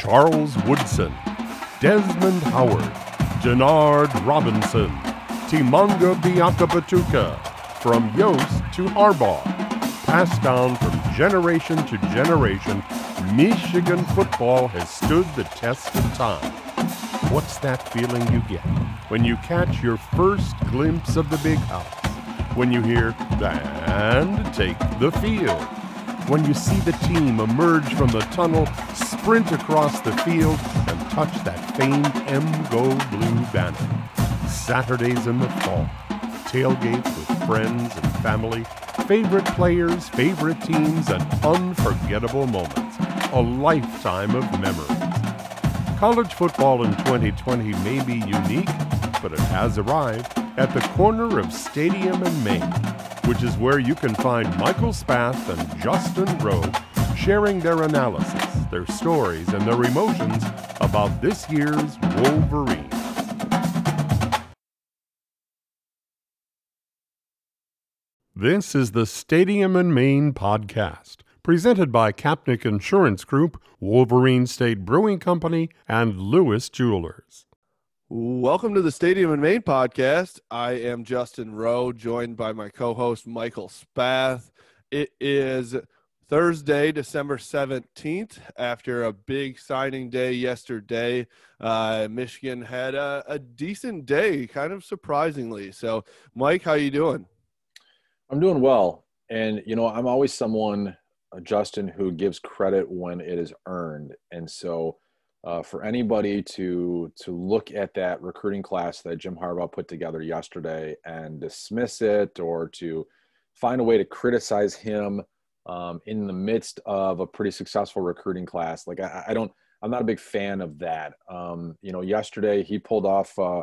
Charles Woodson, Desmond Howard, Denard Robinson, Tshimanga Biakabutuka, from Yost to Harbaugh, passed down from generation to generation, Michigan football has stood the test of time. What's that feeling you get when you catch your first glimpse of the big house? When you hear, and take the field? When you see the team emerge from the tunnel, sprint across the field, and touch that famed M-Go Blue banner? Saturdays in the fall, tailgates with friends and family, favorite players, favorite teams, and unforgettable moments. A lifetime of memories. College football in 2020 may be unique, but it has arrived at the corner of Stadium and Main, which is where you can find Michael Spath and Justin Roh sharing their analysis, their stories, and their emotions about this year's Wolverine. This is the Stadium and Main podcast, presented by Kapnick Insurance Group, Wolverine State Brewing Company, and Lewis Jewelers. Welcome to the Stadium and Main podcast. I am Justin Roh, joined by my co-host Michael Spath. It is Thursday, December 17th. After a big signing day yesterday, uh, Michigan had a, a decent day, kind of surprisingly. So, Mike, how you doing? I'm doing well. And, you know, I'm always someone, uh, Justin, who gives credit when it is earned. And so, uh, for anybody to to look at that recruiting class that Jim Harbaugh put together yesterday and dismiss it, or to find a way to criticize him um, in the midst of a pretty successful recruiting class, like I, I don't, I'm not a big fan of that. Um, you know, yesterday he pulled off uh,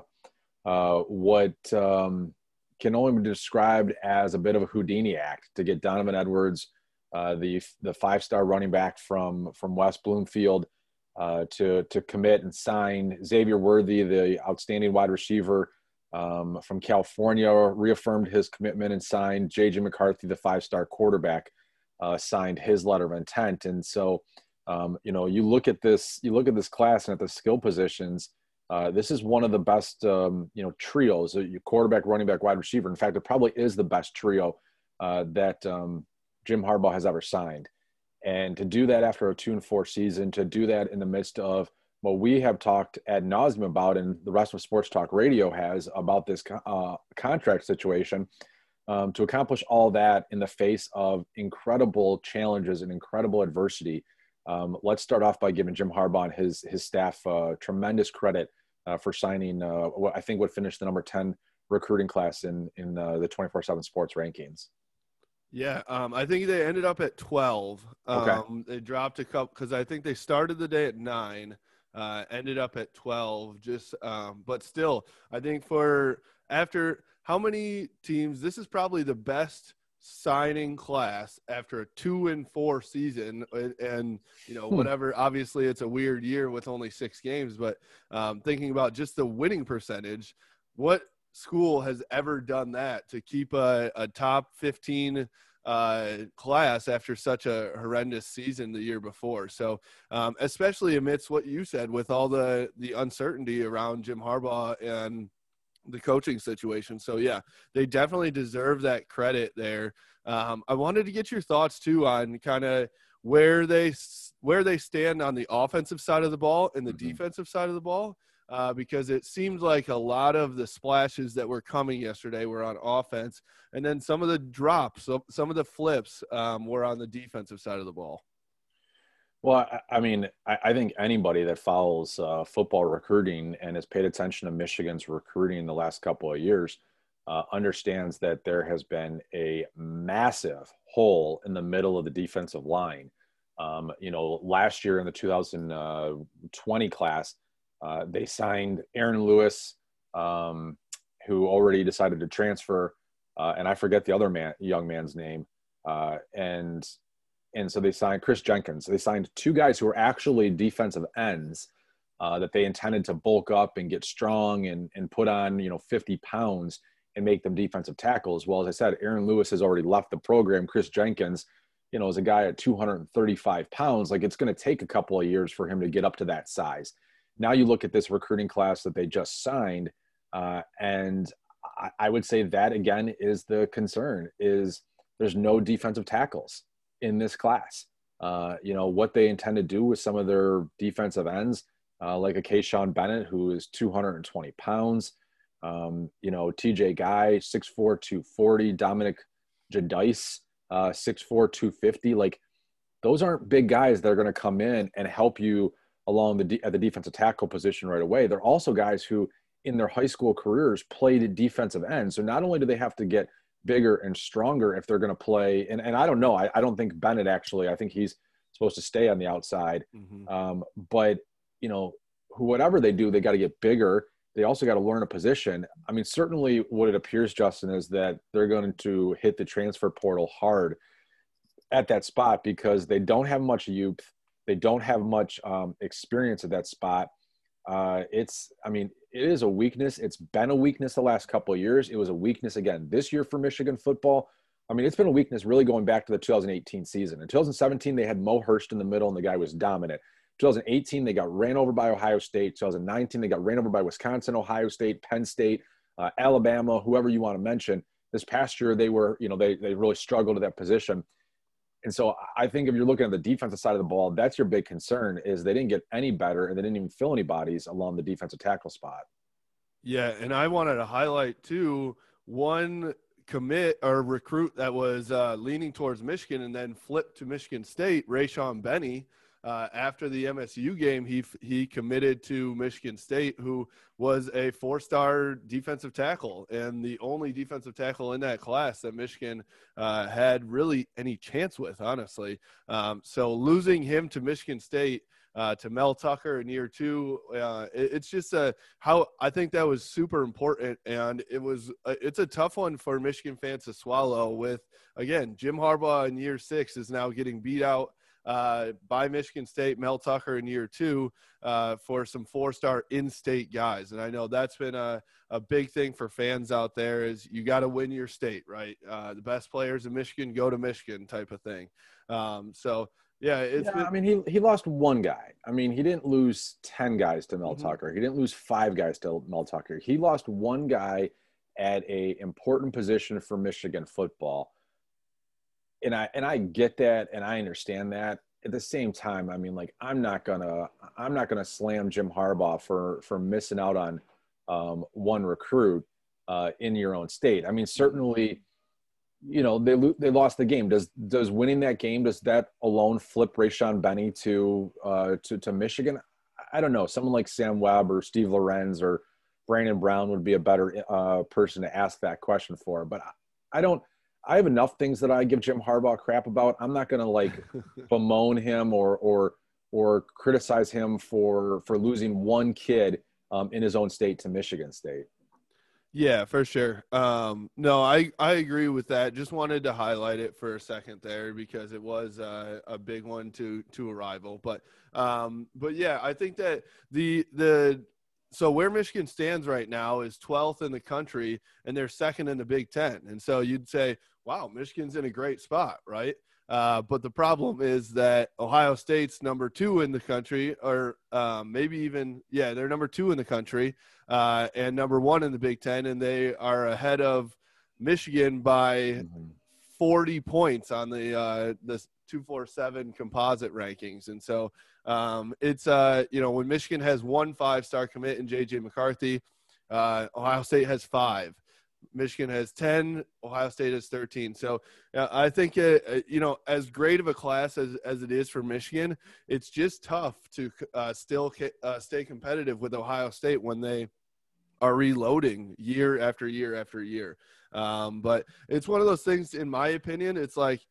uh, what um, can only be described as a bit of a Houdini act to get Donovan Edwards, uh, the the five star running back from from West Bloomfield, uh, to to commit and sign Xavier Worthy, the outstanding wide receiver um, from California, reaffirmed his commitment and signed JJ McCarthy, the five star quarterback, uh, signed his letter of intent. And so, um, you know, you look at this, you look at this class and at the skill positions. Uh, this is one of the best, um, you know, trios. Uh, your quarterback, running back, wide receiver. In fact, it probably is the best trio uh, that um, Jim Harbaugh has ever signed. And to do that after a two and four season, to do that in the midst of what we have talked ad nauseum about, and the rest of Sports Talk Radio has about this uh, contract situation, um, to accomplish all that in the face of incredible challenges and incredible adversity. Um, let's start off by giving Jim Harbaugh and his his staff uh, tremendous credit uh, for signing uh, what I think would finish the number ten recruiting class in in uh, the twenty four seven Sports rankings. Yeah, um, I think they ended up at twelve. Um, okay. They dropped a couple because I think they started the day at nine, uh, ended up at twelve. Just, um, but still, I think for after how many teams, this is probably the best signing class after a two and four season and you know hmm. whatever obviously it's a weird year with only six games but um, thinking about just the winning percentage what school has ever done that to keep a, a top 15 uh, class after such a horrendous season the year before. So, um, especially amidst what you said with all the the uncertainty around Jim Harbaugh and the coaching situation. So yeah, they definitely deserve that credit there. Um, I wanted to get your thoughts too on kind of where they where they stand on the offensive side of the ball and the mm-hmm. defensive side of the ball. Uh, because it seemed like a lot of the splashes that were coming yesterday were on offense, and then some of the drops, some of the flips um, were on the defensive side of the ball. Well, I, mean, I, think anybody that follows uh, football recruiting and has paid attention to Michigan's recruiting in the last couple of years uh, understands that there has been a massive hole in the middle of the defensive line. Um, you know, last year in the 2020 class, uh, they signed Aaron Lewis, um, who already decided to transfer, uh, and I forget the other man, young man's name. Uh, and and so they signed Chris Jenkins. They signed two guys who were actually defensive ends uh, that they intended to bulk up and get strong and, and put on, you know, 50 pounds and make them defensive tackles. Well, as I said, Aaron Lewis has already left the program. Chris Jenkins you know, as a guy at 235 pounds, like it's going to take a couple of years for him to get up to that size. Now you look at this recruiting class that they just signed, uh, and I, I would say that again is the concern is there's no defensive tackles in this class. Uh, you know what they intend to do with some of their defensive ends, uh, like a Kechaun Bennett who is 220 pounds. Um, you know TJ Guy 6'4", 240. Dominic Giudice uh, 6'4", 250. Like those aren't big guys that are going to come in and help you along the at the defensive tackle position right away. They're also guys who in their high school careers played defensive end. So not only do they have to get bigger and stronger if they're going to play, and, and I don't know, I, I don't think Bennett actually, I think he's supposed to stay on the outside. Mm-hmm. Um, but, you know, whatever they do, they got to get bigger. They also got to learn a position. I mean, certainly what it appears, Justin, is that they're going to hit the transfer portal hard at that spot because they don't have much youth. They don't have much um, experience at that spot. Uh, it's, I mean, it is a weakness. It's been a weakness the last couple of years. It was a weakness again this year for Michigan football. I mean, it's been a weakness really going back to the 2018 season. In 2017, they had Mo Hurst in the middle, and the guy was dominant. 2018, they got ran over by Ohio State. 2019, they got ran over by Wisconsin, Ohio State, Penn State, uh, Alabama, whoever you want to mention. This past year, they were, you know, they they really struggled at that position. And so I think if you're looking at the defensive side of the ball, that's your big concern is they didn't get any better and they didn't even fill any bodies along the defensive tackle spot. Yeah, and I wanted to highlight too one commit or recruit that was uh, leaning towards Michigan and then flipped to Michigan State, Rayshaun Benny uh, after the MSU game, he he committed to Michigan State, who was a four-star defensive tackle and the only defensive tackle in that class that Michigan uh, had really any chance with, honestly. Um, so losing him to Michigan State. Uh, to Mel Tucker in year two. Uh, it, it's just a, how I think that was super important, and it was a, it's a tough one for Michigan fans to swallow. With again, Jim Harbaugh in year six is now getting beat out uh, by Michigan State, Mel Tucker in year two uh, for some four-star in-state guys, and I know that's been a, a big thing for fans out there. Is you got to win your state, right? Uh, the best players in Michigan go to Michigan, type of thing. Um, so yeah, it's. Yeah, been- I mean, he he lost one guy. I mean, he didn't lose ten guys to Mel mm-hmm. Tucker. He didn't lose five guys to Mel Tucker. He lost one guy at a important position for Michigan football and I and I get that and I understand that. At the same time, I mean, like I'm not gonna I'm not gonna slam Jim Harbaugh for for missing out on um, one recruit uh, in your own state. I mean, certainly, you know they they lost the game. Does does winning that game does that alone flip Rayshaun Benny to uh, to to Michigan? I don't know. Someone like Sam Webb or Steve Lorenz or Brandon Brown would be a better uh, person to ask that question for. But I, I don't. I have enough things that I give Jim Harbaugh crap about. I'm not going to like bemoan him or or or criticize him for for losing one kid um, in his own state to Michigan State. Yeah, for sure. Um, no, I, I agree with that. Just wanted to highlight it for a second there because it was uh, a big one to to a rival. But um, but yeah, I think that the the so where Michigan stands right now is 12th in the country, and they're second in the Big Ten. And so you'd say, wow, Michigan's in a great spot, right? Uh, but the problem is that Ohio State's number two in the country, or um, maybe even, yeah, they're number two in the country uh, and number one in the Big Ten, and they are ahead of Michigan by mm-hmm. 40 points on the uh, the 247 composite rankings. And so um, it's, uh, you know, when Michigan has one five star commit in JJ McCarthy, uh, Ohio State has five. Michigan has 10, Ohio State has 13. So uh, I think, uh, uh, you know, as great of a class as, as it is for Michigan, it's just tough to uh, still uh, stay competitive with Ohio State when they are reloading year after year after year. Um, but it's one of those things, in my opinion, it's like,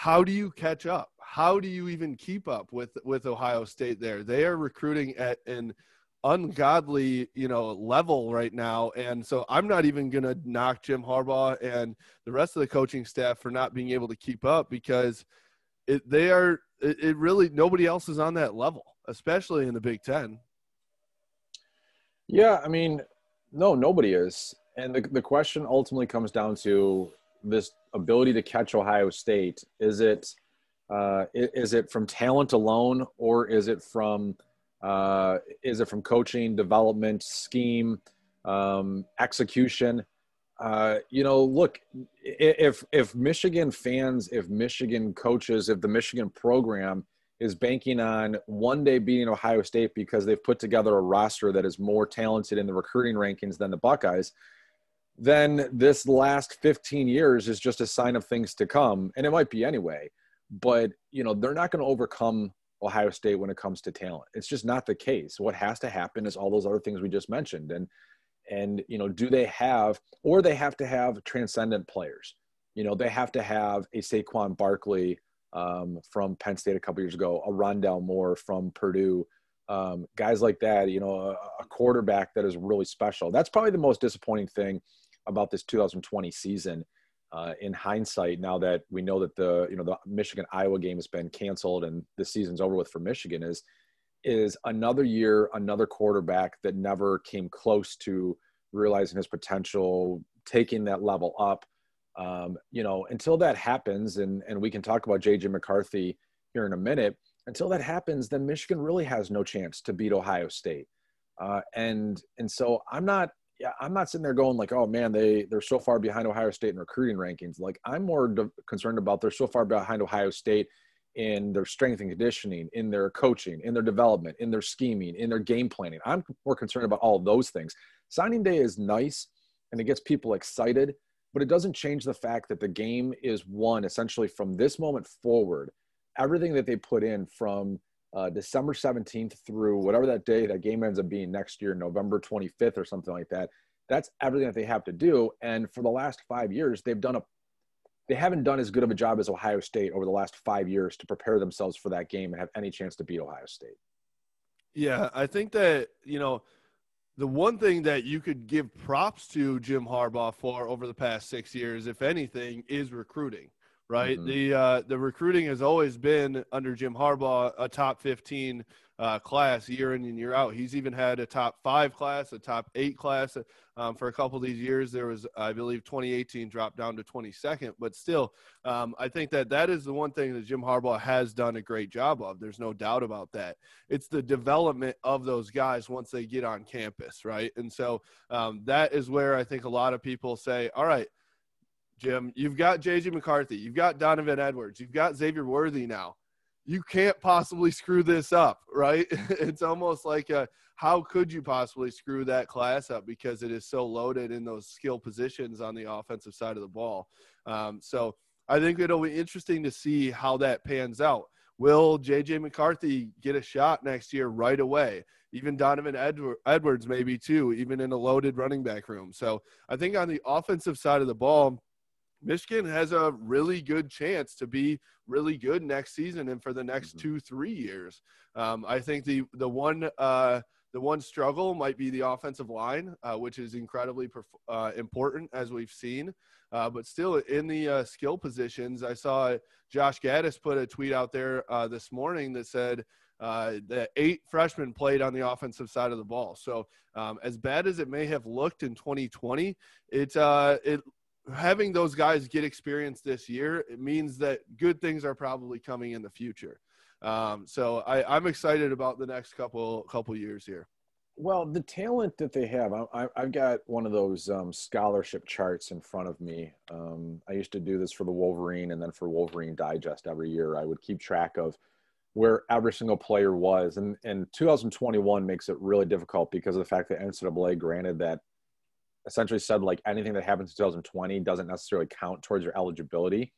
how do you catch up? How do you even keep up with, with Ohio State there? They are recruiting at an – ungodly, you know, level right now. And so I'm not even going to knock Jim Harbaugh and the rest of the coaching staff for not being able to keep up because it, they are, it, it really, nobody else is on that level, especially in the Big Ten. Yeah. I mean, no, nobody is. And the, the question ultimately comes down to this ability to catch Ohio State? Is it uh, is it from talent alone, or is it from uh, is it from coaching, development, scheme, um, execution? Uh, you know, look, if if Michigan fans, if Michigan coaches, if the Michigan program is banking on one day beating Ohio State because they've put together a roster that is more talented in the recruiting rankings than the Buckeyes, then this last 15 years is just a sign of things to come. And it might be anyway, but you know, they're not going to overcome Ohio State when it comes to talent. It's just not the case. What has to happen is all those other things we just mentioned. And and you know, do they have or they have to have transcendent players. You know, they have to have a Saquon Barkley um, from Penn State a couple years ago, a Rondale Moore from Purdue, um, guys like that. You know, a, a quarterback that is really special. That's probably the most disappointing thing about this 2020 season uh, in hindsight now that we know that the you know the Michigan Iowa game has been canceled and the season's over with for Michigan is is another year another quarterback that never came close to realizing his potential taking that level up. Um, you know until that happens and and we can talk about JJ McCarthy here in a minute until that happens then Michigan really has no chance to beat Ohio State. Uh, and and so I'm not yeah, I'm not sitting there going like, oh man, they they're so far behind Ohio State in recruiting rankings. Like I'm more de- concerned about they're so far behind Ohio State in their strength and conditioning, in their coaching, in their development, in their scheming, in their game planning. I'm more concerned about all those things. Signing day is nice and it gets people excited, but it doesn't change the fact that the game is won essentially from this moment forward. Everything that they put in from uh, December 17th through whatever that day that game ends up being next year, November 25th or something like that. That's everything that they have to do. And for the last five years, they've done a they haven't done as good of a job as Ohio State over the last five years to prepare themselves for that game and have any chance to beat Ohio State. Yeah, I think that, you know, the one thing that you could give props to Jim Harbaugh for over the past six years, if anything, is recruiting right? Mm-hmm. The uh, the recruiting has always been under Jim Harbaugh a top 15 uh, class year in and year out. He's even had a top five class, a top eight class um, for a couple of these years. There was, I believe, 2018 dropped down to 22nd, but still, um, I think that that is the one thing that Jim Harbaugh has done a great job of. There's no doubt about that. It's the development of those guys once they get on campus, right? And so um, that is where I think a lot of people say, all right Jim. You've got JJ McCarthy. You've got Donovan Edwards. You've got Xavier Worthy now. You can't possibly screw this up, right? it's almost like a, how could you possibly screw that class up because it is so loaded in those skill positions on the offensive side of the ball. Um, so I think it'll be interesting to see how that pans out. Will JJ McCarthy get a shot next year right away? Even Donovan Edwards, maybe too, even in a loaded running back room. So I think on the offensive side of the ball, Michigan has a really good chance to be really good next season and for the next mm-hmm. two three years. Um, I think the the one uh, the one struggle might be the offensive line, uh, which is incredibly perf- uh, important as we've seen. Uh, but still, in the uh, skill positions, I saw Josh Gattis put a tweet out there uh, this morning that said. that eight freshmen played on the offensive side of the ball. So, um, as bad as it may have looked in 2020, it it having those guys get experience this year, it means that good things are probably coming in the future. Um, so I, am excited about the next couple couple years here. Well, the talent that they have, I, have got one of those um, scholarship charts in front of me. Um, I used to do this for the Wolverine and then for Wolverine Digest every year. I would keep track of where every single player was. And, and 2021 makes it really difficult because of the fact that NCAA granted that essentially said like anything that happens in 2020 doesn't necessarily count towards your eligibility.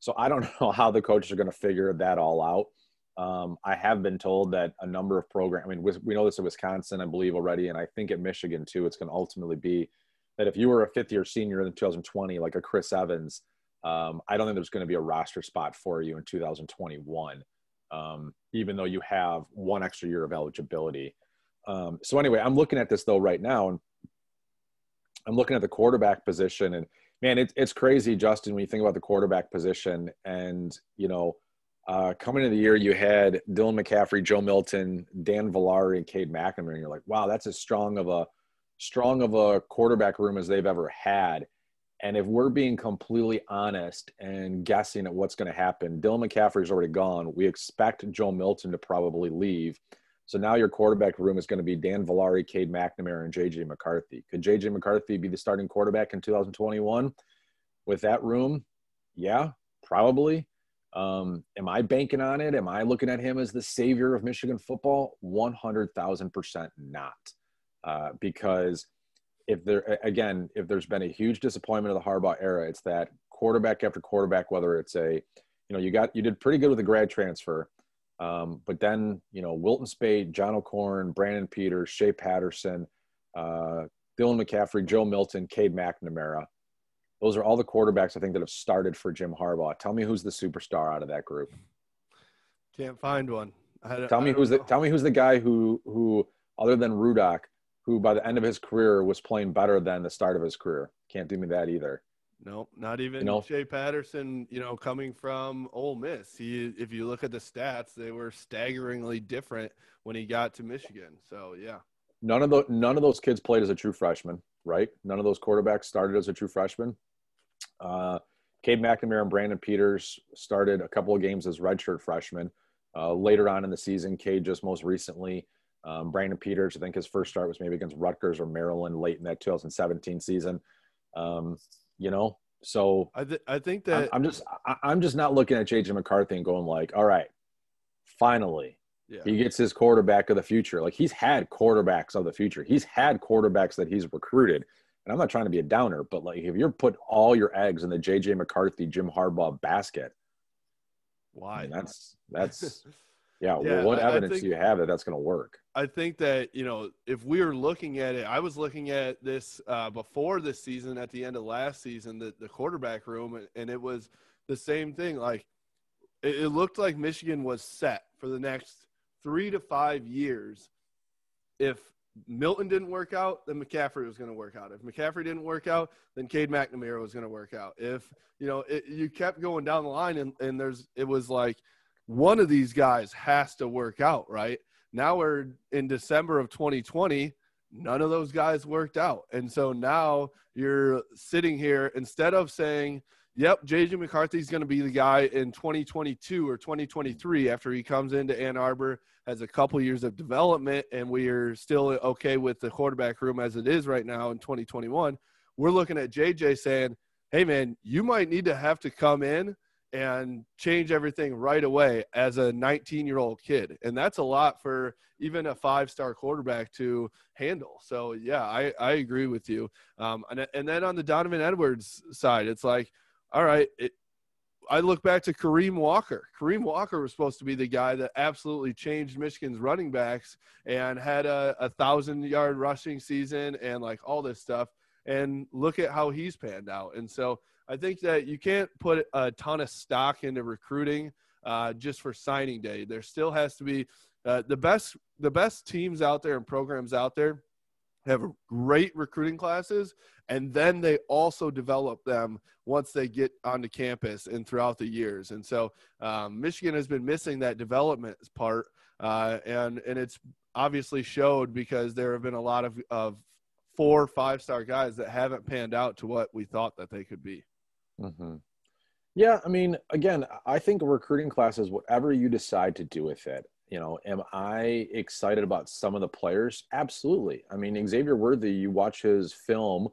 So I don't know how the coaches are going to figure that all out. Um, I have been told that a number of programs, I mean, we know this in Wisconsin, I believe already, and I think at Michigan too, it's going to ultimately be that if you were a fifth year senior in 2020, like a Chris Evans, um, I don't think there's going to be a roster spot for you in 2021, um, even though you have one extra year of eligibility. Um, so anyway, I'm looking at this though right now, and I'm looking at the quarterback position, and man, it's it's crazy, Justin, when you think about the quarterback position. And you know, uh, coming into the year, you had Dylan McCaffrey, Joe Milton, Dan Villari, and Cade McNamara, and you're like, wow, that's as strong of a strong of a quarterback room as they've ever had. And if we're being completely honest and guessing at what's going to happen, Dylan McCaffrey's already gone. We expect Joe Milton to probably leave. So now your quarterback room is going to be Dan Villari, Cade McNamara, and JJ McCarthy. Could JJ McCarthy be the starting quarterback in 2021 with that room? Yeah, probably. Um, am I banking on it? Am I looking at him as the savior of Michigan football? 100,000% not. Uh, because if there, again, if there's been a huge disappointment of the Harbaugh era, it's that quarterback after quarterback, whether it's a, you know, you got, you did pretty good with the grad transfer. Um, but then, you know, Wilton Speight, John O'Korn, Brandon Peters, Shea Patterson, uh, Dylan McCaffrey, Joe Milton, Cade McNamara. Those are all the quarterbacks I think that have started for Jim Harbaugh. Tell me who's the superstar out of that group. Can't find one. tell me who's know. the tell me who's the guy who who other than Rudock, who by the end of his career was playing better than the start of his career. Can't do me that either. Nope, not even you know, Shea Patterson. You know, coming from Ole Miss, he if you look at the stats, they were staggeringly different when he got to Michigan. So yeah, none of the none of those kids played as a true freshman, right? None of those quarterbacks started as a true freshman. Uh, Cade McNamara and Brandon Peters started a couple of games as redshirt freshmen. Uh, later on in the season, Cade just most recently. Um, Brandon Peters, I think his first start was maybe against Rutgers or Maryland late in that 2017 season. Um, you know, so I, th- I think that I'm, I'm just I, I'm just not looking at JJ McCarthy and going like, all right, finally, yeah. he gets his quarterback of the future. Like he's had quarterbacks of the future. He's had quarterbacks that he's recruited and I'm not trying to be a downer, but like if you're put all your eggs in the JJ McCarthy, Jim Harbaugh basket, why? I mean, that's that's yeah, yeah. Well, what evidence think, do you have that that's going to work? I think that you know if we are looking at it, I was looking at this uh, before this season, at the end of last season, the the quarterback room, and it was the same thing. Like it, it looked like Michigan was set for the next three to five years if Milton didn't work out, then McCaffrey was going to work out. If McCaffrey didn't work out, then Cade McNamara was going to work out. If you know, it, you kept going down the line, and, and there's it was like one of these guys has to work out, right? Now we're in December of 2020. None of those guys worked out, and so now you're sitting here instead of saying, "Yep, JJ McCarthy's going to be the guy in 2022 or 2023 after he comes into Ann Arbor." has a couple years of development and we are still okay with the quarterback room as it is right now in 2021 we're looking at jj saying hey man you might need to have to come in and change everything right away as a 19 year old kid and that's a lot for even a five star quarterback to handle so yeah i, I agree with you um, and, and then on the donovan edwards side it's like all right it, I look back to Kareem Walker. Kareem Walker was supposed to be the guy that absolutely changed Michigan's running backs and had a, a thousand yard rushing season and like all this stuff. And look at how he's panned out. And so I think that you can't put a ton of stock into recruiting uh, just for signing day. There still has to be uh, the best the best teams out there and programs out there have great recruiting classes and then they also develop them once they get onto campus and throughout the years and so um, michigan has been missing that development part uh, and and it's obviously showed because there have been a lot of, of four five star guys that haven't panned out to what we thought that they could be mm-hmm. yeah i mean again i think recruiting classes whatever you decide to do with it you know, am I excited about some of the players? Absolutely. I mean, Xavier Worthy, you watch his film,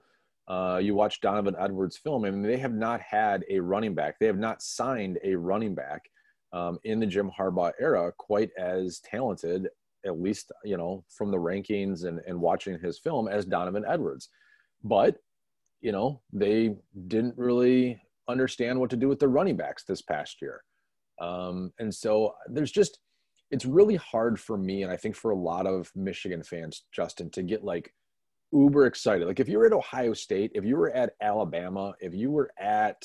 uh, you watch Donovan Edwards' film, I mean, they have not had a running back. They have not signed a running back um, in the Jim Harbaugh era quite as talented, at least, you know, from the rankings and, and watching his film as Donovan Edwards. But, you know, they didn't really understand what to do with the running backs this past year. Um, and so there's just – it's really hard for me and I think for a lot of Michigan fans, Justin, to get like uber excited. Like if you were at Ohio State, if you were at Alabama, if you were at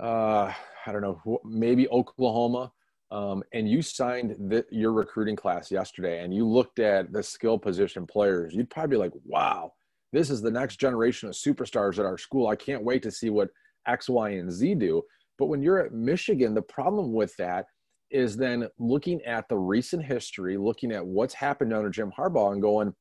uh, I don't know, maybe Oklahoma, um, and you signed the, your recruiting class yesterday, and you looked at the skill position players, you'd probably be like, "Wow, this is the next generation of superstars at our school. I can't wait to see what X, Y, and Z do." But when you're at Michigan, the problem with that is then looking at the recent history, looking at what's happened under Jim Harbaugh and going,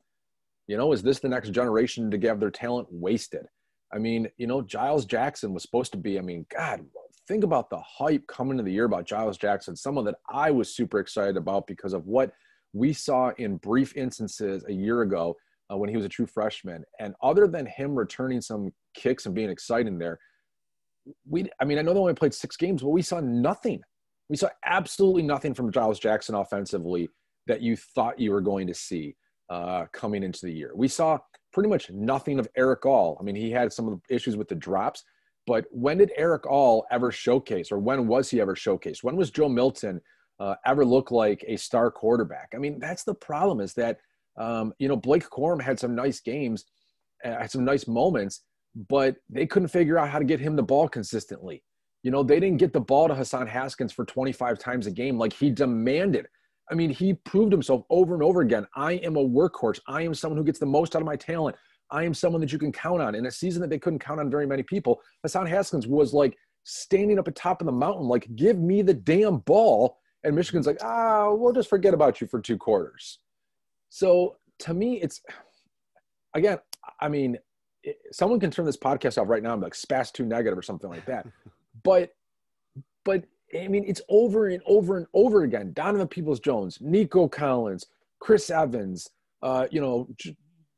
you know, is this the next generation to get their talent wasted? I mean, you know, Giles Jackson was supposed to be, I mean, God, think about the hype coming into the year about Giles Jackson, someone that I was super excited about because of what we saw in brief instances a year ago uh, when he was a true freshman. And other than him returning some kicks and being exciting there, we, I mean, I know they only played six games, but we saw nothing. We saw absolutely nothing from Giles Jackson offensively that you thought you were going to see uh, coming into the year. We saw pretty much nothing of Erick All. I mean, he had some of the issues with the drops, but when did Erick All ever showcase, or when was he ever showcased? When was Joe Milton uh, ever look like a star quarterback? I mean, that's the problem is that, um, you know, Blake Corum had some nice games, uh, had some nice moments, but they couldn't figure out how to get him the ball consistently. You know, they didn't get the ball to Hassan Haskins for 25 times a game like he demanded. I mean, he proved himself over and over again. I am a workhorse. I am someone who gets the most out of my talent. I am someone that you can count on. In a season that they couldn't count on very many people, Hassan Haskins was like standing up at top of the mountain, like, give me the damn ball. And Michigan's like, ah, we'll just forget about you for two quarters. So to me, it's again, I mean, it, someone can turn this podcast off right now and be like spaz too negative or something like that. but but I mean, it's over and over and over again. Donovan Peoples Jones, Nico Collins, Chris Evans, uh, you know, J-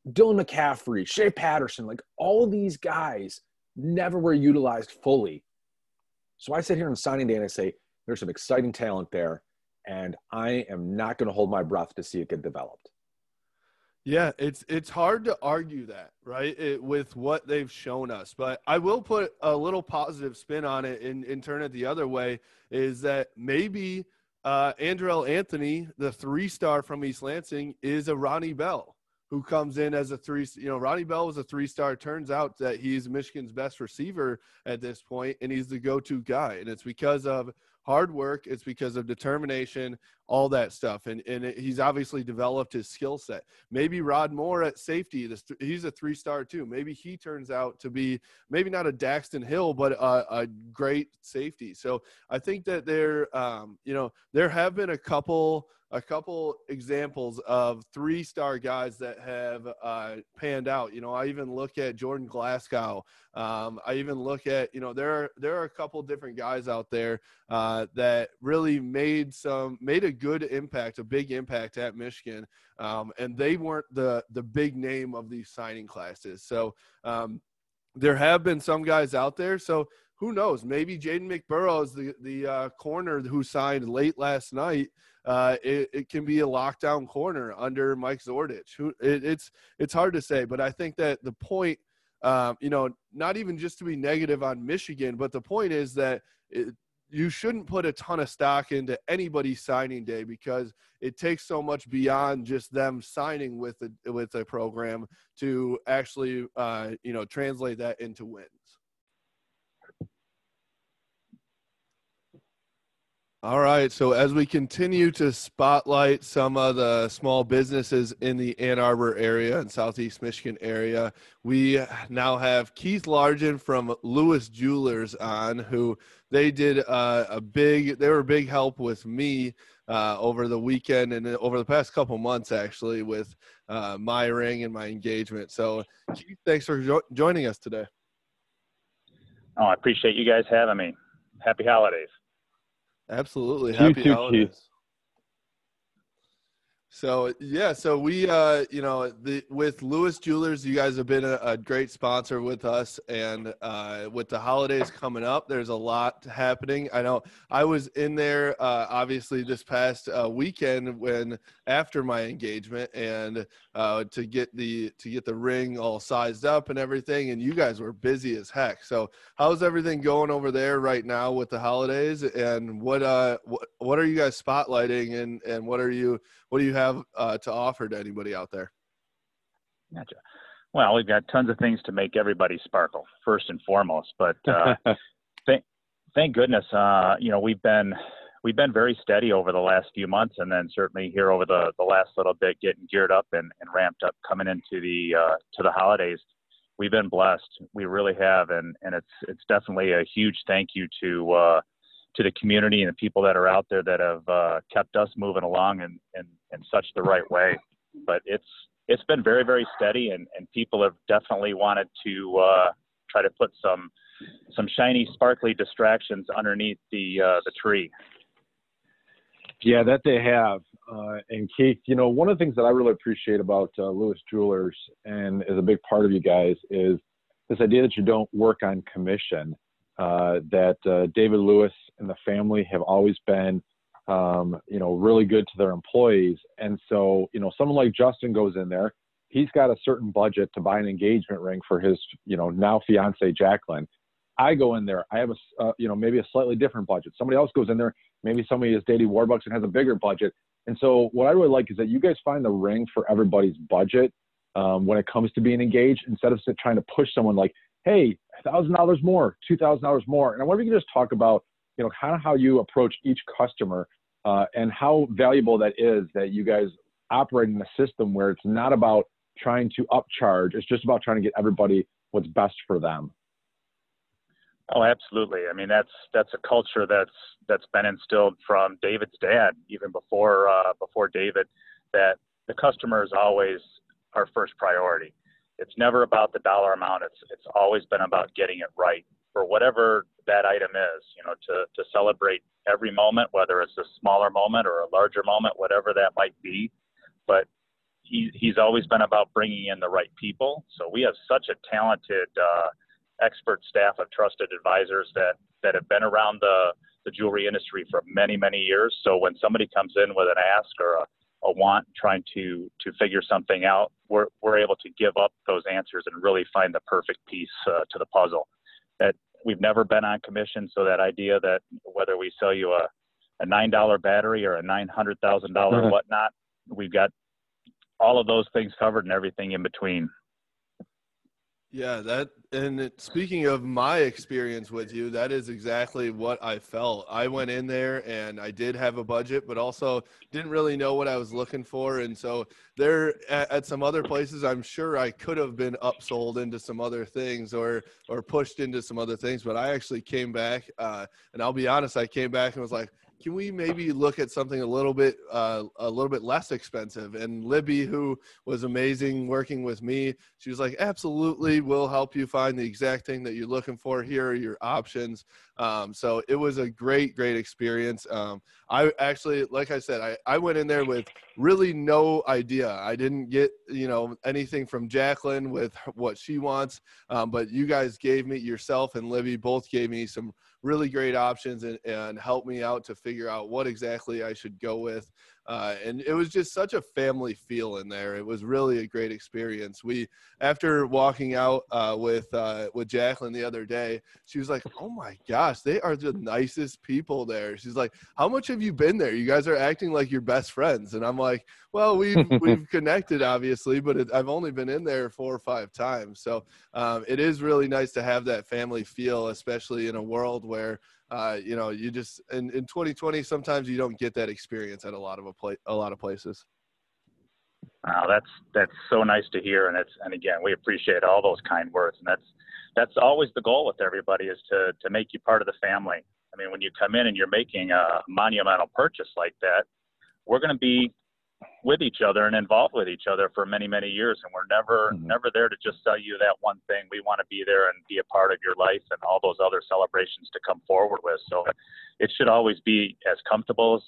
Dylan McCaffrey, Shea Patterson, like all these guys never were utilized fully. So I sit here on signing day and I say, there's some exciting talent there, and I am not going to hold my breath to see it get developed. Yeah, it's it's hard to argue that, right? It, with what they've shown us. But I will put a little positive spin on it and, and turn it the other way is that maybe uh, Andrel Anthony, the three star from East Lansing, is a Ronnie Bell who comes in as a three. You know, Ronnie Bell was a three star. Turns out that he's Michigan's best receiver at this point, and he's the go to guy. And it's because of hard work. It's because of determination, all that stuff. And and it, he's obviously developed his skill set. Maybe Rod Moore at safety. This, he's a three star too. Maybe he turns out to be maybe not a Daxton Hill, but a, a great safety. So I think that there, um, you know, there have been a couple a couple examples of three star guys that have uh, panned out. You know, I even look at Jordan Glasgow. Um, I even look at, you know, there are, there are a couple different guys out there uh, that really made some, made a good impact, a big impact at Michigan. Um, and they weren't the, the big name of these signing classes. So um, there have been some guys out there. So who knows? Maybe Ja'Den McBurrows, the the uh, corner who signed late last night, uh, it, it, can be a lockdown corner under Mike Zordich. Who it, it's it's hard to say, but I think that the point, um, you know, not even just to be negative on Michigan, but the point is that it, you shouldn't put a ton of stock into anybody's signing day because it takes so much beyond just them signing with a with a program to actually uh, you know translate that into wins. All right. So as we continue to spotlight some of the small businesses in the Ann Arbor area and Southeast Michigan area, we now have Keith Largent from Lewis Jewelers on, who they did uh, a big. They were a big help with me uh, over the weekend and over the past couple months, actually, with uh, my ring and my engagement. So, Keith, thanks for jo- joining us today. Oh, I appreciate you guys having me. Happy holidays. Absolutely. Happy too, holidays. Keith. So yeah, so we uh you know the with Lewis Jewelers, you guys have been a, a great sponsor with us, and uh, with the holidays coming up, there's a lot happening. I know I was in there uh, obviously this past uh, weekend when after my engagement, and uh, to get the to get the ring all sized up and everything, and you guys were busy as heck. So how's everything going over there right now with the holidays, and what uh what what are you guys spotlighting, and and what are you what do you have uh, to offer to anybody out there? Gotcha. Well, we've got tons of things to make everybody sparkle, first and foremost. But uh, thank, thank goodness, uh, you know, we've been we've been very steady over the last few months, and then certainly here over the, the last little bit, getting geared up and, and ramped up coming into the uh, to the holidays. We've been blessed. We really have, and and it's it's definitely a huge thank you to uh, to the community and the people that are out there that have uh, kept us moving along in, in, in such the right way. But it's it's been very very steady, and, and people have definitely wanted to uh, try to put some some shiny, sparkly distractions underneath the uh, the tree. Yeah, that they have. Uh, and Keith, you know, one of the things that I really appreciate about uh, Lewis Jewelers and is a big part of you guys is this idea that you don't work on commission. Uh, that uh, David Lewis and the family have always been, um, you know, really good to their employees. And so, you know, someone like Justin goes in there, he's got a certain budget to buy an engagement ring for his, you know, now fiance Jacqueline. I go in there, I have a, uh, you know, maybe a slightly different budget. Somebody else goes in there, maybe somebody is dating Warbucks and has a bigger budget. And so, what I really like is that you guys find the ring for everybody's budget um, when it comes to being engaged, instead of trying to push someone like, hey, thousand dollars more, two thousand dollars more. And I wonder if you can just talk about, you know, kind of how you approach each customer uh, and how valuable that is that you guys operate in a system where it's not about trying to upcharge; it's just about trying to get everybody what's best for them. Oh, absolutely. I mean, that's that's a culture that's that's been instilled from David's dad, even before uh, before David. That the customer is always our first priority. It's never about the dollar amount. It's it's always been about getting it right for whatever that item is. You know, to to celebrate every moment, whether it's a smaller moment or a larger moment, whatever that might be. But he he's always been about bringing in the right people. So we have such a talented. Uh, expert staff of trusted advisors that that have been around the the jewelry industry for many many years. So when somebody comes in with an ask or a, a want trying to to figure something out, we're we're able to give up those answers and really find the perfect piece uh, to the puzzle. That we've never been on commission, so that idea that whether we sell you a a nine dollar battery or a nine hundred thousand dollar uh-huh. whatnot, we've got all of those things covered and everything in between. Yeah, that and it, speaking of my experience with you, that is exactly what I felt. I went in there and I did have a budget, but also didn't really know what I was looking for. And so there at, at some other places, I'm sure I could have been upsold into some other things or or pushed into some other things. But I actually came back, uh, and I'll be honest, I came back and was like, can we maybe look at something a little bit uh, a little bit less expensive? And libby who was amazing working with me she was like absolutely we'll help you find the exact thing that you're looking for. Here are your options um, so it was a great great experience. Um, i actually like i said I, I went in there with really no idea. I didn't get you know anything from jacqueline with what she wants. Um, but you guys gave me yourself and libby both gave me some really great options and, and helped me out to figure out what exactly I should go with. Uh, and it was just such a family feel in there. It was really a great experience. We, after walking out uh, with uh, with Jacqueline the other day, she was like, "Oh my gosh, they are the nicest people there." She's like, "How much have you been there? You guys are acting like your best friends." And I'm like, "Well, we've we've connected obviously, but it, I've only been in there four or five times. So um, it is really nice to have that family feel, especially in a world where." Uh, you know, you just in, in 2020 sometimes you don't get that experience at a lot of a, pla- a lot of places. Wow, that's that's so nice to hear, and it's and again we appreciate all those kind words, and that's that's always the goal with everybody is to to make you part of the family. I mean, when you come in and you're making a monumental purchase like that, we're going to be with each other and involved with each other for many many years. And we're never mm-hmm. never there to just sell you that one thing. We want to be there and be a part of your life and all those other celebrations to come forward with. So it should always be as comfortable as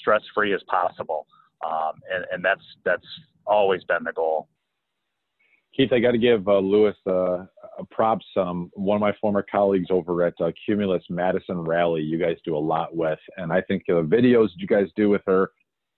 stress free as possible. Um, and, and that's that's always been the goal. Keith, I got to give uh, Lewis uh, props. Um, one of my former colleagues over at uh, Cumulus Madison Rally, you guys do a lot with, and I think the videos you guys do with her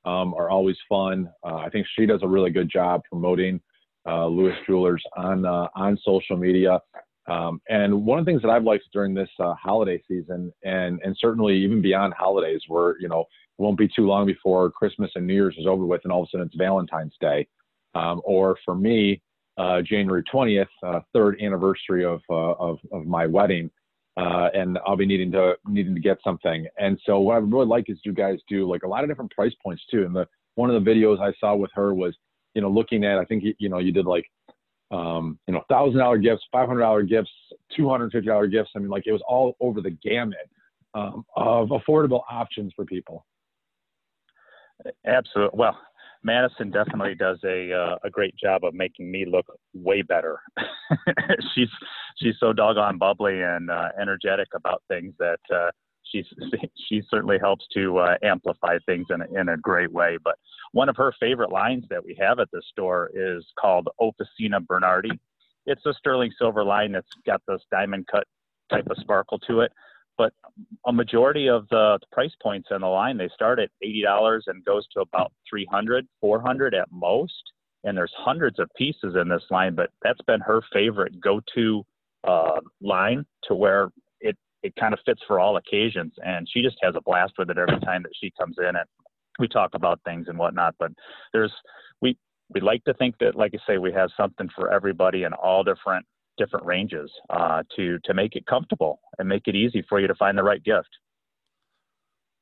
um, are always fun. Uh, I think she does a really good job promoting uh, Lewis Jewelers on uh, on social media. Um, and one of the things that I've liked during this uh, holiday season, and and certainly even beyond holidays, where you know it won't be too long before Christmas and New Year's is over with, and all of a sudden it's Valentine's Day, um, or for me, uh, January 20th, uh, third anniversary of, of of my wedding uh, and I'll be needing to needing to get something. And so what I really like is you guys do like a lot of different price points too. And the one of the videos I saw with her was, you know, looking at I think you know you did like um, you know thousand dollar gifts, five hundred dollar gifts, two hundred fifty dollar gifts. I mean, like it was all over the gamut um, of affordable options for people. Absolutely. Well, Madison definitely does a uh, a great job of making me look way better. she's she's so doggone bubbly and uh, energetic about things that uh, she's she certainly helps to uh, amplify things in a, in a great way. But one of her favorite lines that we have at the store is called Officina Bernardi. It's a sterling silver line that's got this diamond cut type of sparkle to it. But a majority of the, price points in the line, they start at $80 and goes to about 300, 400 at most. And there's hundreds of pieces in this line, but that's been her favorite go-to uh, line to where it it kind of fits for all occasions. And she just has a blast with it every time that she comes in and we talk about things and whatnot. But there's we we like to think that, like I say, we have something for everybody in all different different ranges uh, to to make it comfortable and make it easy for you to find the right gift.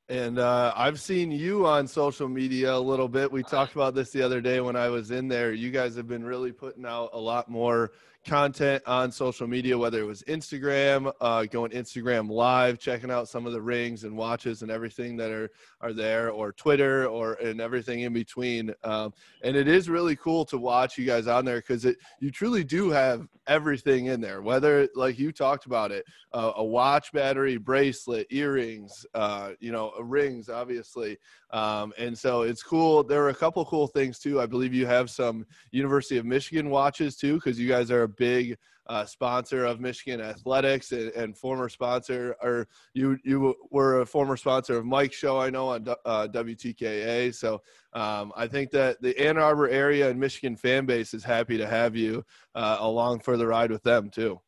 And uh, I've seen you on social media a little bit. We talked about this the other day when I was in there. You guys have been really putting out a lot more content on social media, whether it was Instagram, uh, going Instagram live, checking out some of the rings and watches and everything that are are there, or Twitter, or and everything in between. Um, and it is really cool to watch you guys on there because it you truly do have everything in there. Whether like you talked about it, uh, a watch, battery, bracelet, earrings, uh, you know, rings, obviously. Um, and so it's cool. There are a couple cool things too. I believe you have some University of Michigan watches too, because you guys are big uh, sponsor of Michigan Athletics and, and, former sponsor, or you you were a former sponsor of Mike's show, I know on uh, WTKA. So um, I think that the Ann Arbor area and Michigan fan base is happy to have you uh, along for the ride with them too.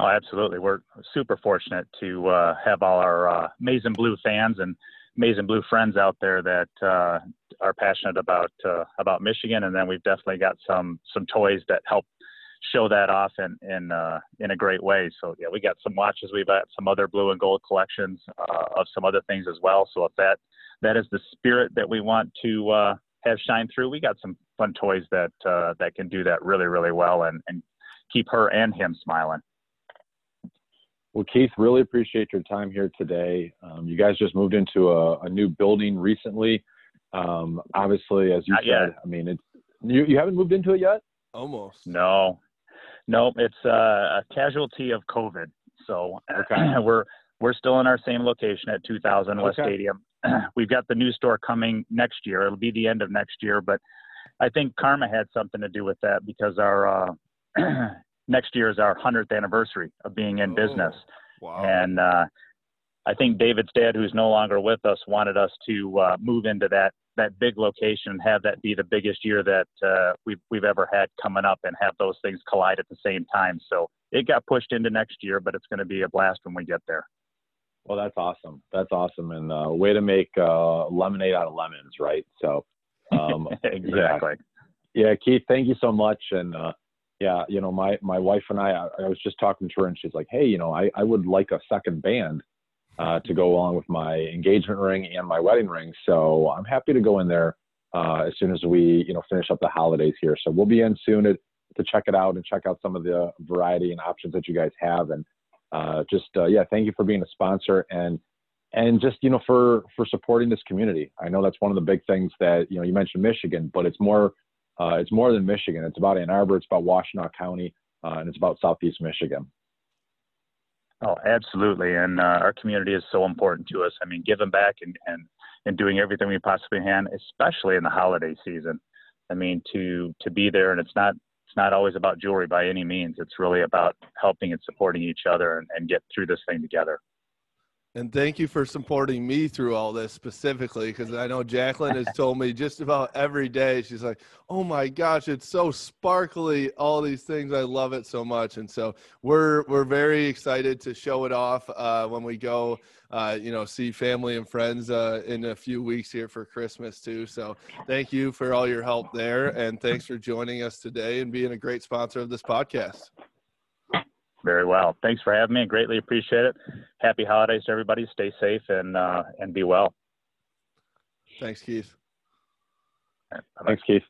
Oh, absolutely. We're super fortunate to uh, have all our uh, Maize and Blue fans and Maize and Blue friends out there that uh, are passionate about uh, about Michigan, and then we've definitely got some some toys that help show that off in in uh, in a great way. So yeah, we got some watches. We've got some other blue and gold collections uh, of some other things as well. So if that that is the spirit that we want to uh, have shine through, we got some fun toys that uh, that can do that really really well and and keep her and him smiling. Well, Keith, really appreciate your time here today. Um, you guys just moved into a, a new building recently. Um, obviously, as you Not said, yet. I mean, it's you, you haven't moved into it yet. Almost. No, no, it's uh, a casualty of COVID. So Okay. we're we're still in our same location at 2000 West Okay. Stadium. We've got the new store coming next year. It'll be the end of next year, but I think karma had something to do with that because our uh, next year is our 100th anniversary of being in Oh, business. Wow. And uh, I think David's dad, who's no longer with us, wanted us to uh, move into that that big location and have that be the biggest year that uh, we've we've ever had coming up, and have those things collide at the same time. So it got pushed into next year, but it's going to be a blast when we get there. Well, that's awesome. That's awesome, and uh, way to make uh, lemonade out of lemons, right? So, um, exactly. yeah, Keith, thank you so much. And uh, yeah, you know, my my wife and I, I, I was just talking to her, and she's like, "Hey, you know, I I would like a second band uh, to go along with my engagement ring and my wedding ring. So I'm happy to go in there uh, as soon as we you know finish up the holidays here. So we'll be in soon to, to check it out and check out some of the variety and options that you guys have. And uh, just uh, yeah, thank you for being a sponsor and and just you know for for supporting this community. I know that's one of the big things that you know you mentioned Michigan, but it's more uh, it's more than Michigan. It's about Ann Arbor. It's about Washtenaw County, uh, and it's about Southeast Michigan. Oh, absolutely. And uh, our community is so important to us. I mean, giving back and, and, and doing everything we possibly can, especially in the holiday season. I mean, to to be there, and it's not it's not always about jewelry by any means. It's really about helping and supporting each other and, and get through this thing together. And thank you for supporting me through all this specifically, because I know Jacqueline has told me just about every day. She's like, "Oh my gosh, it's so sparkly! All these things, I love it so much." And so we're we're very excited to show it off uh, when we go, uh, you know, see family and friends uh, in a few weeks here for Christmas too. So thank you for all your help there, and thanks for joining us today and being a great sponsor of this podcast. Very well. Thanks for having me. I greatly appreciate it. Happy holidays to everybody. Stay safe and uh, and be well. Thanks, Keith. All right, bye-bye. Thanks, Keith.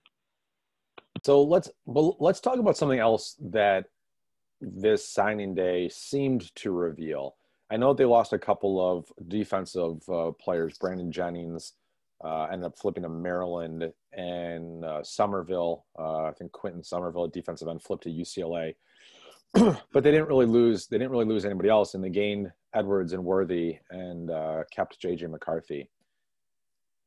So let's well, let's talk about something else that this signing day seemed to reveal. I know they lost a couple of defensive uh, players. Brandon Jennings uh, ended up flipping to Maryland, and uh, Somerville, uh, I think Quentin Somerville, a defensive end, flipped to UCLA. but they didn't really lose. They didn't really lose anybody else, and they gained Edwards and Worthy and uh, kept JJ McCarthy.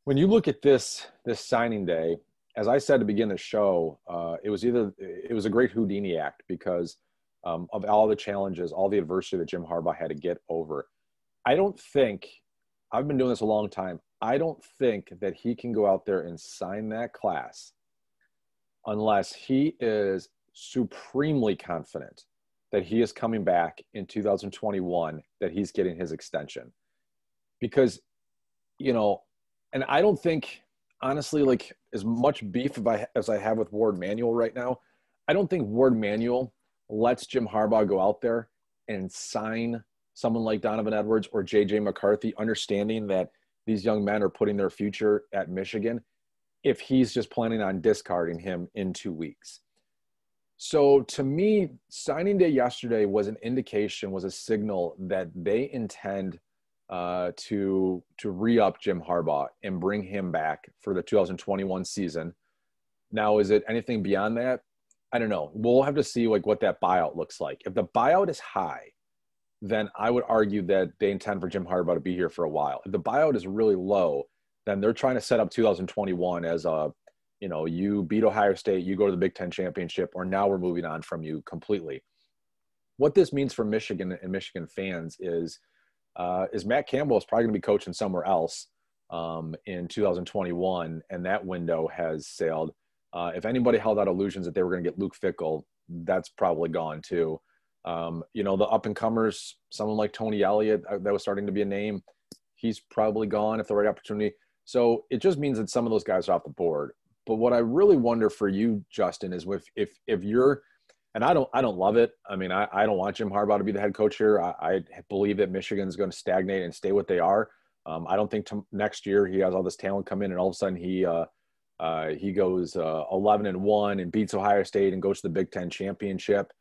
When you look at this this signing day, as I said to begin the show, uh, it was either it was a great Houdini act because um, of all the challenges, all the adversity that Jim Harbaugh had to get over. I don't think I've been doing this a long time. I don't think that he can go out there and sign that class unless he is supremely confident that he is coming back in 2021, that he's getting his extension. Because, you know, and I don't think, honestly, like as much beef as I have with Warde Manuel right now, I don't think Warde Manuel lets Jim Harbaugh go out there and sign someone like Donovan Edwards or JJ McCarthy, understanding that these young men are putting their future at Michigan, if he's just planning on discarding him in two weeks. So to me, signing day yesterday was an indication, was a signal that they intend uh, to to re-up Jim Harbaugh and bring him back for the 2021 season. Now, is it anything beyond that? I don't know. We'll have to see like what that buyout looks like. If the buyout is high, then I would argue that they intend for Jim Harbaugh to be here for a while. If the buyout is really low, then they're trying to set up 2021 as a, you know, you beat Ohio State, you go to the Big Ten championship, or now we're moving on from you completely. What this means for Michigan and Michigan fans is, uh, is Matt Campbell is probably going to be coaching somewhere else um, in 2021, and that window has sailed. Uh, if anybody held out illusions that they were going to get Luke Fickell that's probably gone too. Um, you know, the up and comers, someone like Tony Elliott, uh, that was starting to be a name. He's probably gone if the right opportunity. So it just means that some of those guys are off the board. But what I really wonder for you, Justin, is if if if you're and I don't I don't love it. I mean, I, I don't want Jim Harbaugh to be the head coach here. I, I believe that Michigan's going to stagnate and stay what they are. Um, I don't think next year he has all this talent come in and all of a sudden he uh, uh, he goes uh, 11 and one and beats Ohio State and goes to the Big Ten championship.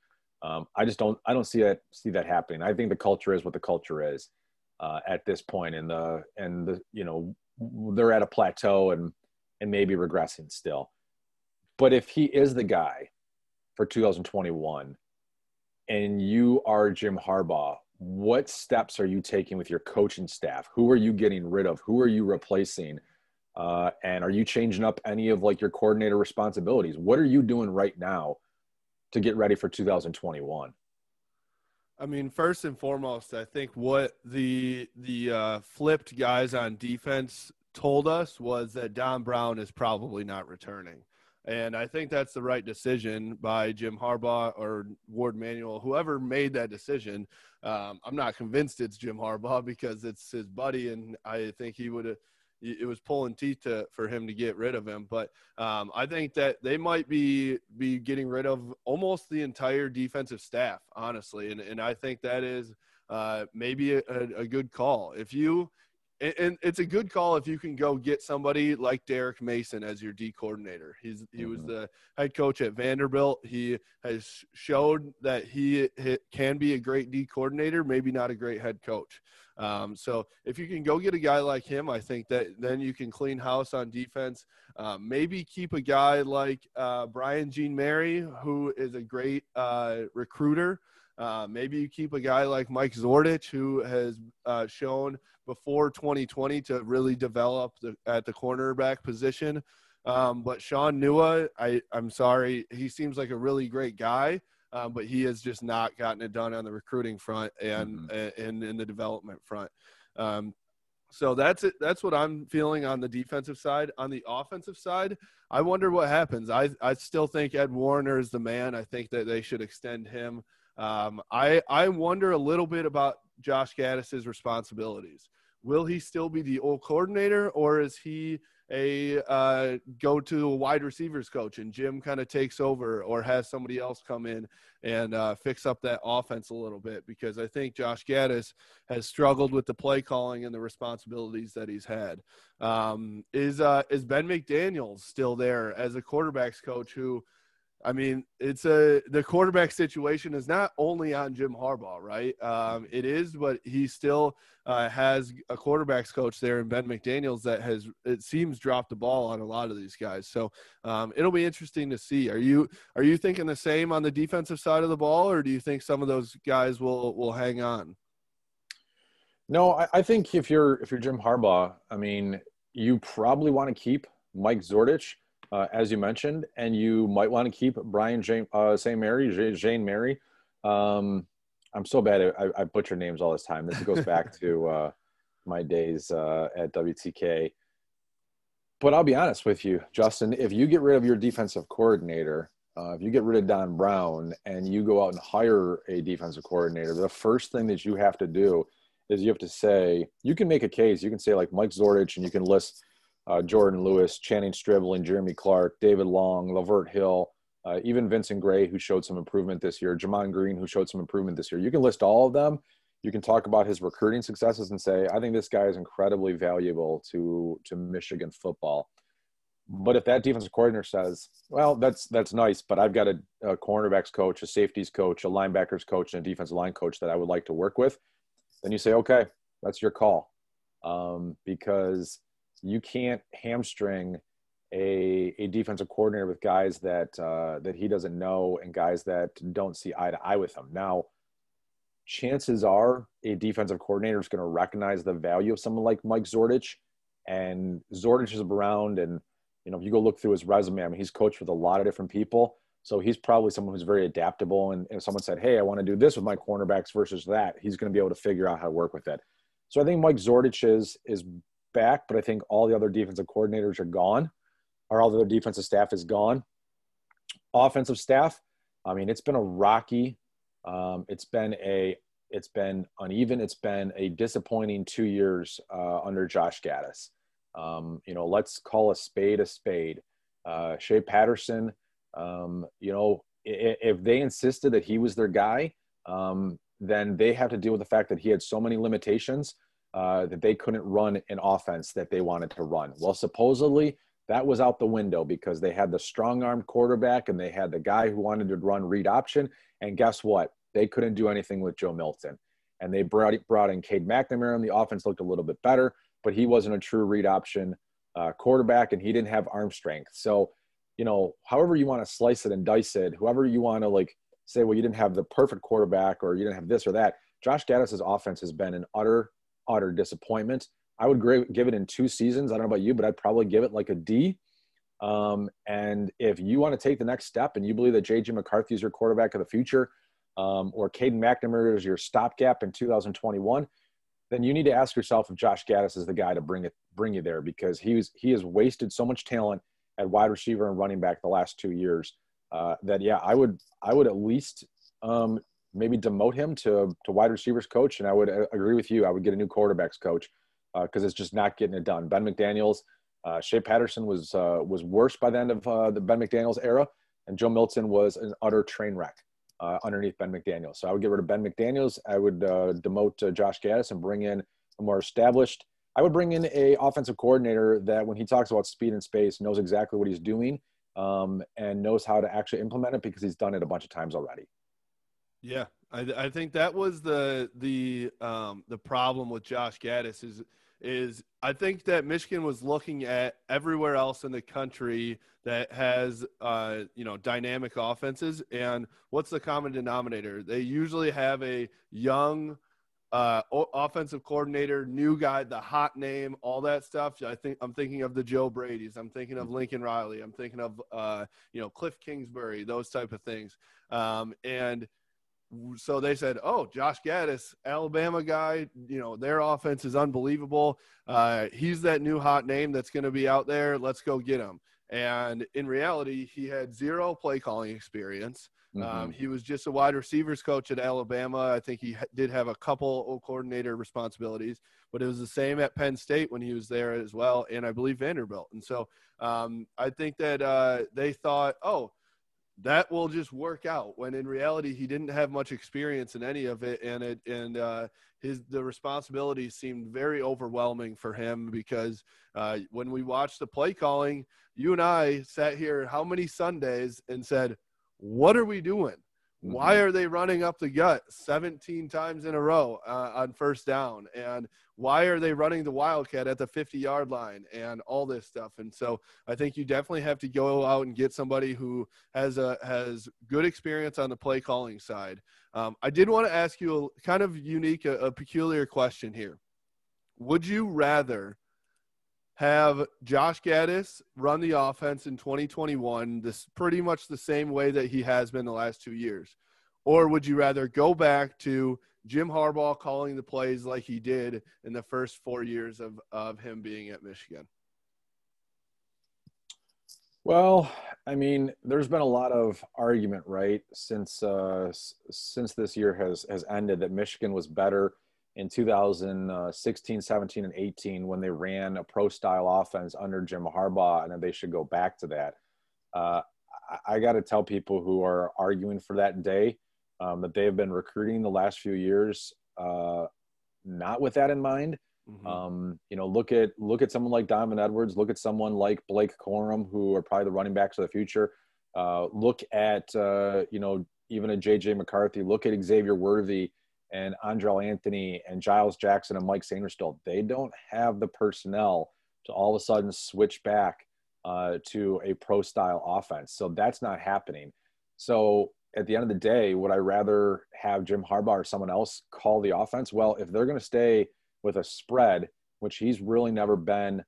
Um, I just don't I don't see that see that happening. I think the culture is what the culture is uh, at this point, and the and the you know they're at a plateau and and maybe regressing still. But if he is the guy for 2021, and you are Jim Harbaugh, what steps are you taking with your coaching staff? Who are you getting rid of? Who are you replacing? Uh, and are you changing up any of like your coordinator responsibilities? What are you doing right now to get ready for 2021? I mean, first and foremost, I think what the the uh, flipped guys on defense told us was that Don Brown is probably not returning. And I think that's the right decision by Jim Harbaugh or Warde Manuel, whoever made that decision. Um, I'm not convinced it's Jim Harbaugh because it's his buddy, and I think he would have it was pulling teeth to, for him to get rid of him. But um, I think that they might be be getting rid of almost the entire defensive staff, honestly, and and I think that is uh, maybe a, a, good call. If you and it's a good call if you can go get somebody like Derek Mason as your D coordinator. He's he was mm-hmm. the head coach at Vanderbilt. He has showed that he, he can be a great D coordinator, maybe not a great head coach. Um, so if you can go get a guy like him, I think that then you can clean house on defense. Uh, maybe keep a guy like uh, Brian Jean-Mary, who is a great uh, recruiter. Uh, maybe you keep a guy like Mike Zordich, who has uh, shown before 2020 to really develop the, at the cornerback position. Um, but Shaun Nua, I, I'm sorry, he seems like a really great guy, um, but he has just not gotten it done on the recruiting front and mm-hmm. and in the development front. Um, so that's it. That's what I'm feeling on the defensive side. On the offensive side, I wonder what happens. I I still think Ed Warinner is the man. I think that they should extend him. Um, I I wonder a little bit about Josh Gattis's responsibilities. Will he still be the old coordinator, or is he a uh, go to a wide receivers coach and Jim kind of takes over, or has somebody else come in and uh, fix up that offense a little bit? Because I think Josh Gattis has struggled with the play calling and the responsibilities that he's had. Um, is uh, is Ben McDaniel's still there as a quarterbacks coach who? I mean, it's a the quarterback situation is not only on Jim Harbaugh, right? Um, it is, but he still uh, has a quarterbacks coach there in Ben McDaniels that has it seems dropped the ball on a lot of these guys. So um, it'll be interesting to see. Are you are you thinking the same on the defensive side of the ball, or do you think some of those guys will will hang on? No, I, I think if you're if you're Jim Harbaugh, I mean, you probably want to keep Mike Zordich uh, as you mentioned, and you might want to keep Brian Jane, uh, St. Mary, Jane Mary. Um, I'm so bad at I, I, butcher names all this time. This goes back to uh, my days uh, at WTK. But I'll be honest with you, Justin. If you get rid of your defensive coordinator, uh, if you get rid of Don Brown and you go out and hire a defensive coordinator, the first thing that you have to do is you have to say you can make a case. You can say like Mike Zordich, and you can list uh, Jourdan Lewis, Channing Stribling, Jeremy Clark, David Long, Lavert Hill, uh, even Vincent Gray, who showed some improvement this year, Gemon Green, who showed some improvement this year. You can list all of them. You can talk about his recruiting successes and say, I think this guy is incredibly valuable to to Michigan football. But if that defensive coordinator says, "Well, that's that's nice, but I've got a, a cornerbacks coach, a safeties coach, a linebackers coach, and a defensive line coach that I would like to work with," then you say, "Okay, that's your call," um, because you can't hamstring a, a defensive coordinator with guys that uh, that he doesn't know and guys that don't see eye to eye with him. Now, chances are a defensive coordinator is going to recognize the value of someone like Mike Zordich, and Zordich is around. And you know, if you go look through his resume, I mean, he's coached with a lot of different people. So he's probably someone who's very adaptable. And if someone said, "Hey, I want to do this with my cornerbacks versus that," he's going to be able to figure out how to work with it. So I think Mike Zordich is is back, but I think all the other defensive coordinators are gone, or all the other defensive staff is gone. Offensive staff, I mean, it's been a rocky, um, it's been a, it's been uneven, it's been a disappointing two years uh, under Josh Gattis. Um, you know, let's call a spade a spade. Uh, Shea Patterson, um, you know, if, if they insisted that he was their guy, um, then they have to deal with the fact that he had so many limitations uh, that they couldn't run an offense that they wanted to run. Well, supposedly that was out the window because they had the strong arm quarterback and they had the guy who wanted to run read option. And guess what? They couldn't do anything with Joe Milton. And they brought, brought in Cade McNamara, and the offense looked a little bit better, but he wasn't a true read option uh, quarterback and he didn't have arm strength. So, you know, however you want to slice it and dice it, whoever you want to like say, well, you didn't have the perfect quarterback or you didn't have this or that. Josh Gattis's offense has been an utter utter disappointment. I would give it in two seasons. I don't know about you, but I'd probably give it like a D. Um, and if you want to take the next step and you believe that JJ McCarthy is your quarterback of the future, um, or Caden McNamara is your stopgap in 2021, then you need to ask yourself if Josh Gattis is the guy to bring it bring you there because he was he has wasted so much talent at wide receiver and running back the last two years uh, that yeah I would I would at least um, maybe demote him to to wide receivers coach, and I would uh, agree with you. I would get a new quarterbacks coach because uh, it's just not getting it done. Ben McDaniels, uh, Shea Patterson was uh, was worse by the end of uh, the Ben McDaniels era, and Joe Milton was an utter train wreck uh, underneath Ben McDaniel. So I would get rid of Ben McDaniels. I would demote Josh Gattis and bring in a more established. I would bring in a offensive coordinator that, when he talks about speed and space, knows exactly what he's doing um, and knows how to actually implement it because he's done it a bunch of times already. Yeah, I, I think that was the the um, the problem with Josh Gattis is is I think that Michigan was looking at everywhere else in the country that has uh, you know dynamic offenses, and what's the common denominator? They usually have a young uh, offensive coordinator, new guy, the hot name, all that stuff. I think I'm thinking of the Joe Brady's. I'm thinking of Lincoln Riley. I'm thinking of uh, you know Cliff Kingsbury, those type of things, um, and so they said, "Oh, Josh Gattis, Alabama guy. You know their offense is unbelievable. Uh, he's that new hot name that's going to be out there. Let's go get him." And in reality, he had zero play calling experience. Um, mm-hmm. Um, he was just a wide receivers coach at Alabama. I think he ha- did have a couple coordinator responsibilities, but it was the same at Penn State when he was there as well, and I believe Vanderbilt. And so um, I think that uh, they thought, "Oh." That will just work out when in reality he didn't have much experience in any of it and it and uh, his the responsibility seemed very overwhelming for him because uh, when we watched the play calling you and i sat here how many sundays and said what are we doing? Why mm-hmm. are they running up the gut 17 times in a row uh, on first down? And why are they running the Wildcat at the 50 yard line and all this stuff? And so I think you definitely have to go out and get somebody who has a has good experience on the play calling side. Um, I did want to ask you a kind of unique, a, a peculiar question here. Would you rather have Josh Gattis run the offense in 2021 this pretty much the same way that he has been the last two years? Or would you rather go back to Jim Harbaugh calling the plays like he did in the first four years of, of him being at Michigan? Well, I mean, there's been a lot of argument, right, since uh, since this year has has ended that Michigan was better in 2016, 17, and 18 when they ran a pro style offense under Jim Harbaugh, and then they should go back to that. Uh, I, I got to tell people who are arguing for that day um, that they have been recruiting the last few years, uh, not with that in mind. Mm-hmm. Um, you know, look at look at someone like Donovan Edwards. Look at someone like Blake Corum, who are probably the running backs of the future. Uh, look at uh, you know even a JJ McCarthy. Look at Xavier Worthy and Andrel Anthony and Giles Jackson and Mike Sainristil, they don't have the personnel to all of a sudden switch back uh, to a pro style offense. So that's not happening. So at the end of the day, would I rather have Jim Harbaugh or someone else call the offense? Well, if they're going to stay with a spread, which he's really never been,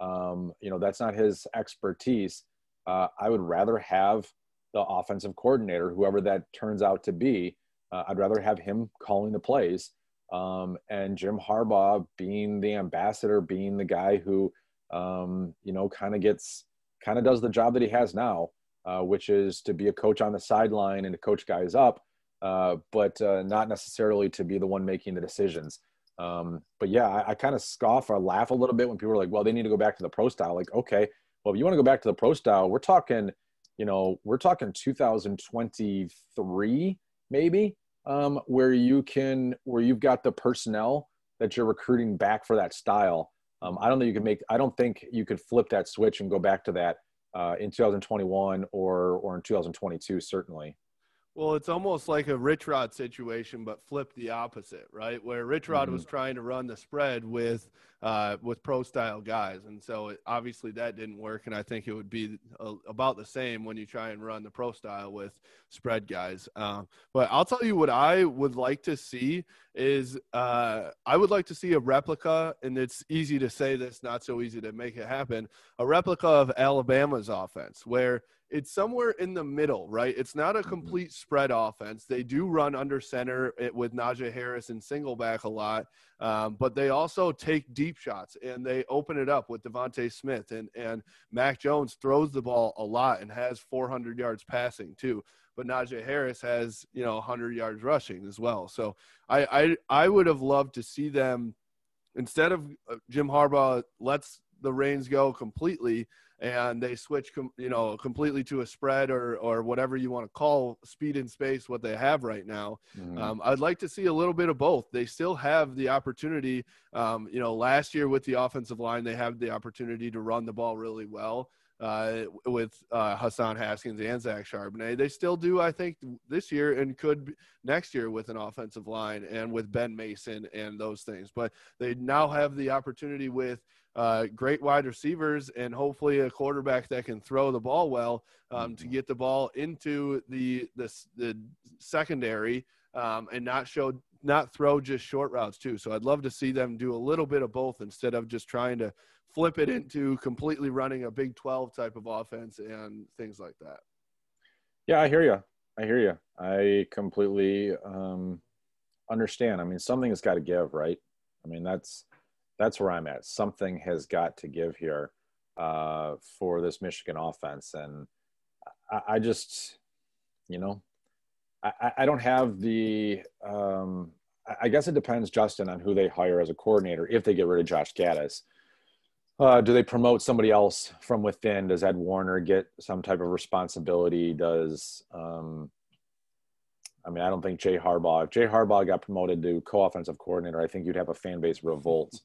um, you know, that's not his expertise. Uh, I would rather have the offensive coordinator, whoever that turns out to be, uh, I'd rather have him calling the plays um, and Jim Harbaugh being the ambassador, being the guy who, um, you know, kind of gets, kind of does the job that he has now, uh, which is to be a coach on the sideline and to coach guys up, uh, but uh, not necessarily to be the one making the decisions. Um, but yeah, I, I kind of scoff or laugh a little bit when people are like, well, they need to go back to the pro style. Like, okay, well, if you want to go back to the pro style, we're talking, you know, we're talking 2023 maybe um, where you can where you've got the personnel that you're recruiting back for that style. Um, I don't think you can make. I don't think you could flip that switch and go back to that uh, in 2021 or or in 2022. Certainly. Well, it's almost like a Rich Rod situation, but flip the opposite, right? Where Rich Rod mm-hmm. was trying to run the spread with uh, with pro style guys, and so it, obviously that didn't work. And I think it would be a, about the same when you try and run the pro style with spread guys. Um, but I'll tell you what I would like to see is uh, I would like to see a replica, and it's easy to say this, not so easy to make it happen. A replica of Alabama's offense, where it's somewhere in the middle, right? It's not a mm-hmm. complete spread offense. They do run under center with Najee Harris and single back a lot, um, but they also take deep shots and they open it up with DeVonta Smith and and Mac Jones throws the ball a lot and has 400 yards passing too. But Najee Harris has you know 100 yards rushing as well. So I I, I would have loved to see them instead of uh, Jim Harbaugh lets the reins go completely and they switch com- you know completely to a spread or or whatever you want to call speed and space what they have right now mm-hmm. um, i'd like to see a little bit of both they still have the opportunity um, you know last year with the offensive line they have the opportunity to run the ball really well uh, with uh, Hassan Haskins and Zach Charbonnet. They still do, I think, this year and could next year with an offensive line and with Ben Mason and those things. But they now have the opportunity with uh, great wide receivers and hopefully a quarterback that can throw the ball well um, to mm-hmm. get the ball into the the, the secondary um, and not show not throw just short routes too. So I'd love to see them do a little bit of both instead of just trying to flip it into completely running a Big 12 type of offense and things like that. Yeah, I hear you. I hear you. I completely um, understand. I mean, something has got to give, right? I mean, that's that's where I'm at. Something has got to give here uh, for this Michigan offense, and I, I just, you know, I, I don't have the. Um, I guess it depends, Justin, on who they hire as a coordinator. If they get rid of Josh Gattis, uh, do they promote somebody else from within? Does Ed Warinner get some type of responsibility? Does um, I mean, I don't think Jay Harbaugh. If Jay Harbaugh got promoted to co-offensive coordinator, I think you'd have a fan base revolt.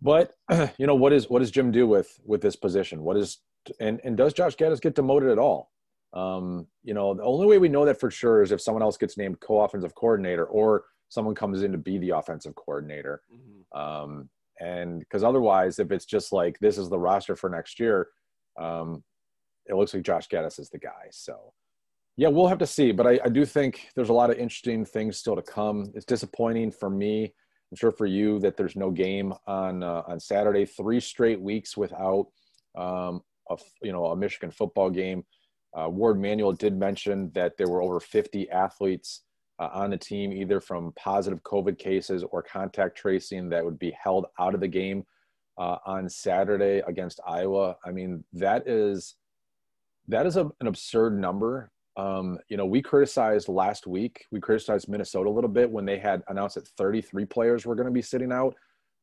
But you know what is what does Jim do with with this position? What is and and does Josh Gattis get demoted at all? Um, you know, the only way we know that for sure is if someone else gets named co-offensive coordinator or someone comes in to be the offensive coordinator. Mm-hmm. Um, and because otherwise, if it's just like this is the roster for next year, um, it looks like Josh Gattis is the guy. So, yeah, we'll have to see. But I, I, do think there's a lot of interesting things still to come. It's disappointing for me. I'm sure for you that there's no game on uh, on Saturday. Three straight weeks without um, a you know a Michigan football game. Uh, Warde Manuel did mention that there were over 50 athletes uh, on the team, either from positive COVID cases or contact tracing, that would be held out of the game uh, on Saturday against Iowa. I mean, that is that is a, an absurd number. Um, you know, we criticized last week. We criticized Minnesota a little bit when they had announced that 33 players were going to be sitting out.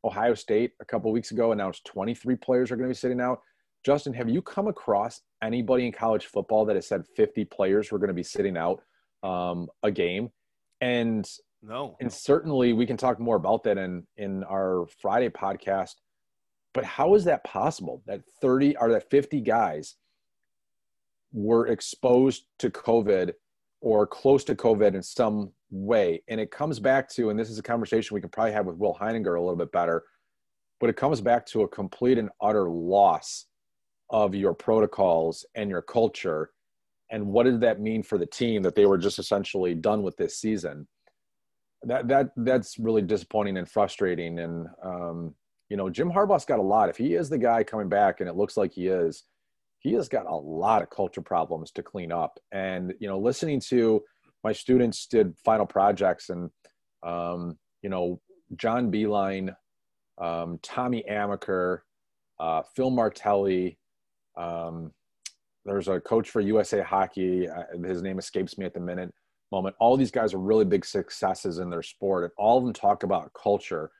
Ohio State a couple weeks ago announced 23 players are going to be sitting out. Justin, have you come across anybody in college football that has said 50 players were going to be sitting out um, a game? And no, and certainly we can talk more about that in in our Friday podcast. But how is that possible? That 30 or that 50 guys were exposed to COVID or close to COVID in some way. And it comes back to, and this is a conversation we can probably have with Will Heininger a little bit better, but it comes back to a complete and utter loss of your protocols and your culture. And what did that mean for the team that they were just essentially done with this season? That that that's really disappointing and frustrating. And um, you know, Jim Harbaugh's got a lot. If he is the guy coming back, and it looks like he is, he has got a lot of culture problems to clean up. And you know, listening to my students did final projects, and um, you know, John Beilein, um, Tommy Amaker, uh, Phil Martelli. Um, there's a coach for USA Hockey. Uh, his name escapes me at the minute moment. All these guys are really big successes in their sport, and all of them talk about culture.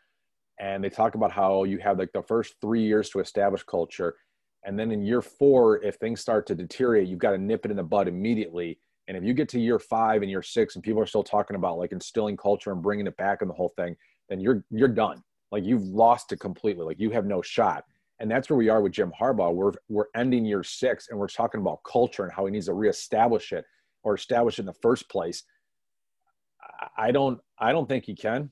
And they talk about how you have like the first three years to establish culture, and then in year four, if things start to deteriorate, you've got to nip it in the bud immediately. And if you get to year five and year six, and people are still talking about like instilling culture and bringing it back and the whole thing, then you're you're done. Like you've lost it completely. Like you have no shot. And that's where we are with Jim Harbaugh. We're we're ending year six, and we're talking about culture and how he needs to reestablish it or establish it in the first place. I don't I don't think he can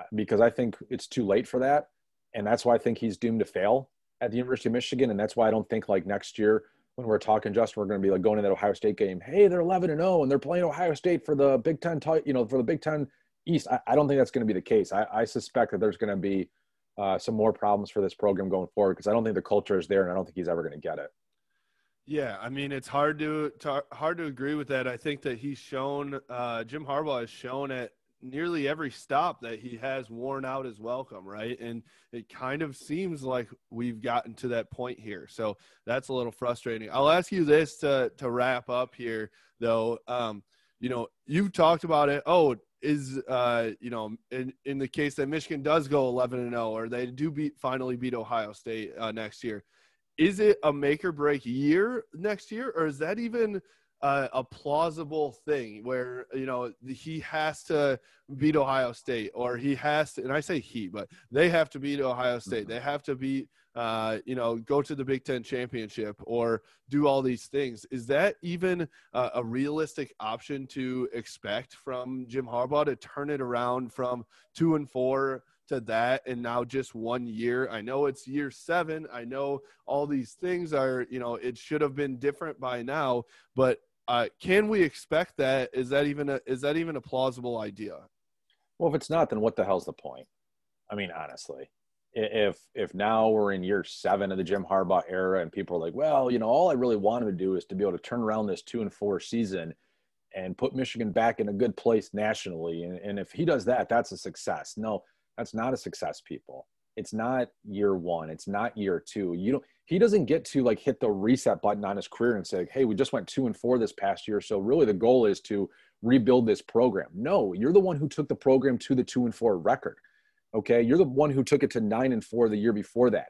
uh, because I think it's too late for that, and that's why I think he's doomed to fail at the University of Michigan, and that's why I don't think like next year when we're talking, Justin, we're going to be like going to that Ohio State game. Hey, they're 11 and 0, and they're playing Ohio State for the Big Ten, you know, for the Big Ten East. I, I don't think that's going to be the case. I, I suspect that there's going to be uh, some more problems for this program going forward because I don't think the culture is there, and I don't think he's ever going to get it. Yeah, I mean it's hard to, to, hard to agree with that. I think that he's shown uh, Jim Harbaugh has shown at nearly every stop that he has worn out his welcome, right? And it kind of seems like we've gotten to that point here. So that's a little frustrating. I'll ask you this to to wrap up here though. Um, you know, you've talked about it. Oh, is uh, you know, in in the case that Michigan does go 11 and 0 or they do beat finally beat Ohio State uh, next year, is it a make or break year next year or is that even uh, a plausible thing where you know he has to beat Ohio State or he has to, and I say he, but they have to beat Ohio State. Mm-hmm. They have to beat, uh, you know, go to the Big Ten championship or do all these things. Is that even uh, a realistic option to expect from Jim Harbaugh to turn it around from two and four? To that and now just one year i know it's year seven i know all these things are you know it should have been different by now but uh, can we expect that? Is that even a is that even a plausible idea? Well, if it's not, then what the hell's the point? I mean, honestly, if if now we're in year seven of the Jim Harbaugh era, and people are like, well, you know, all I really wanted to do is to be able to turn around this two and four season and put Michigan back in a good place nationally, and, and if he does that, that's a success. No, that's not a success, people. It's not year one. It's not year two. You don't he doesn't get to like hit the reset button on his career and say, hey, we just went two and four this past year. So really the goal is to rebuild this program. No, you're the one who took the program to the two and four record. Okay. You're the one who took it to nine and four the year before that.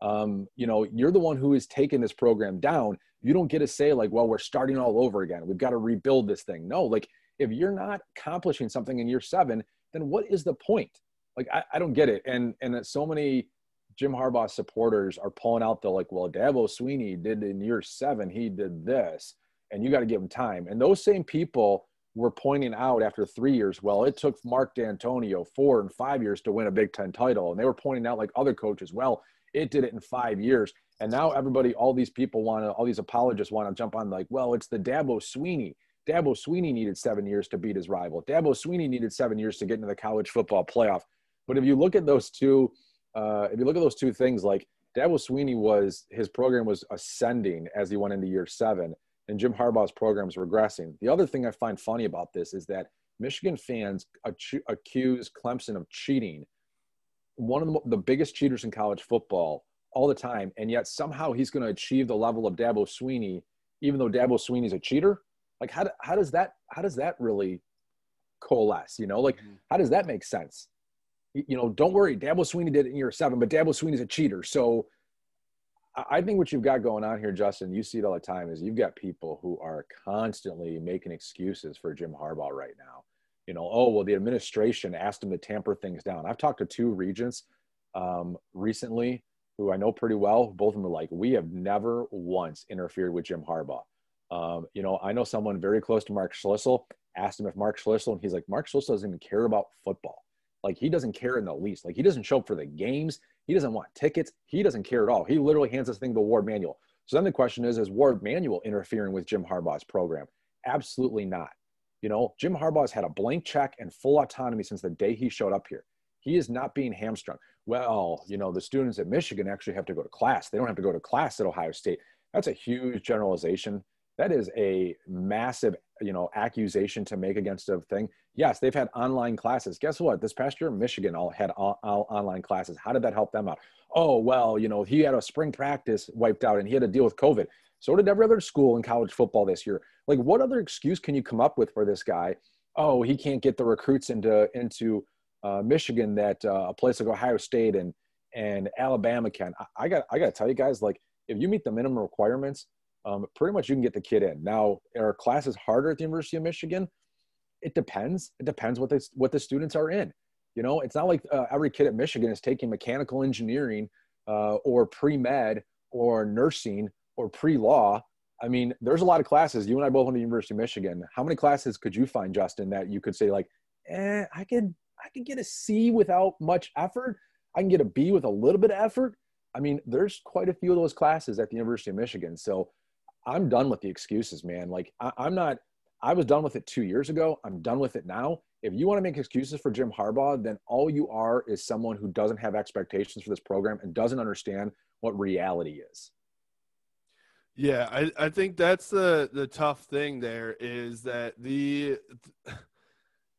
Um, you know, you're the one who is taking this program down. You don't get to say, like, well, we're starting all over again. We've got to rebuild this thing. No, like if you're not accomplishing something in year seven, then what is the point? Like I, I don't get it. And and that so many Jim Harbaugh supporters are pulling out the like, well, Dabo Swinney did in year seven, he did this. and you got to give him time. And those same people were pointing out after three years, well, it took Mark Dantonio four and five years to win a Big Ten title. And they were pointing out, like other coaches, well, it did it in five years. And now everybody, all these people want to, all these apologists want to jump on, like, well, it's the Dabo Swinney. Dabo Swinney needed seven years to beat his rival. Dabo Swinney needed seven years to get into the college football playoff. But if you look at those two, uh, if you look at those two things, like Dabo Swinney was his program was ascending as he went into year seven, and Jim Harbaugh's program is regressing. The other thing I find funny about this is that Michigan fans accuse Clemson of cheating. One of the, the biggest cheaters in college football all the time, and yet somehow he's going to achieve the level of Dabo Swinney, even though Dabo Swinney's a cheater. Like how, how does that how does that really coalesce? You know, like mm-hmm. how does that make sense? You know, don't worry, Dabo Swinney did it in year seven, but Dabo Swinney's a cheater. So I think what you've got going on here, Justin, you see it all the time, is you've got people who are constantly making excuses for Jim Harbaugh right now. You know, oh well, the administration asked him to tamper things down. I've talked to two regents um, recently who I know pretty well. Both of them are like, we have never once interfered with Jim Harbaugh. Um, you know, I know someone very close to Mark Schlissel asked him if Mark Schlissel, and he's like, Mark Schlissel doesn't even care about football. Like he doesn't care in the least. Like he doesn't show up for the games. He doesn't want tickets. He doesn't care at all. He literally hands this thing to Warde Manuel. So then the question is, is Warde Manuel interfering with Jim Harbaugh's program? Absolutely not. You know, Jim Harbaugh's had a blank check and full autonomy since the day he showed up here. He is not being hamstrung. Well, you know, the students at Michigan actually have to go to class. They don't have to go to class at Ohio State. That's a huge generalization that is a massive you know accusation to make against a thing. Yes they've had online classes. Guess what? This past year michigan all had all, all online classes. How did that help them out? Oh well you know he had a spring practice wiped out and he had to deal with covid. So did every other school in college football this year. Like what other excuse can you come up with for this guy? Oh he can't get the recruits into into uh, michigan that uh, a place like ohio state and and alabama can. I, I got i got to tell you guys like if you meet the minimum requirements um, pretty much you can get the kid in. Now, are classes harder at the University of Michigan? It depends. It depends what the, what the students are in. You know, it's not like uh, every kid at Michigan is taking mechanical engineering uh, or pre med or nursing or pre law. I mean, there's a lot of classes. You and I both went to the University of Michigan. How many classes could you find, Justin, that you could say like, eh, I could I could get a C without much effort. I can get a B with a little bit of effort. I mean, there's quite a few of those classes at the University of Michigan. So I'm done with the excuses, man. Like I, I'm not. I was done with it two years ago. I'm done with it now. If you want to make excuses for Jim Harbaugh, then all you are is someone who doesn't have expectations for this program and doesn't understand what reality is. Yeah, I, I think that's the the tough thing there is that the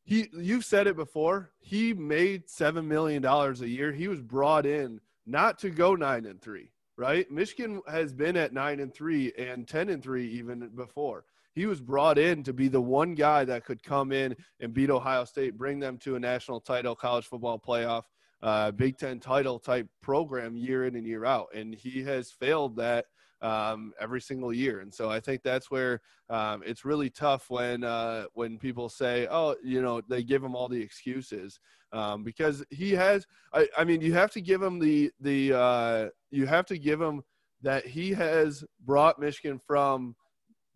he you've said it before. He made seven million dollars a year. He was brought in not to go nine and three right? Michigan has been at nine and three and ten and three even before. He was brought in to be the one guy that could come in and beat Ohio State, bring them to a national title, college football playoff, uh, Big Ten title type program year in and year out, and he has failed that um, every single year. And so I think that's where um, it's really tough when uh, when people say, "Oh, you know," they give him all the excuses um, because he has. I, I, mean, you have to give him the the uh, you have to give him that he has brought Michigan from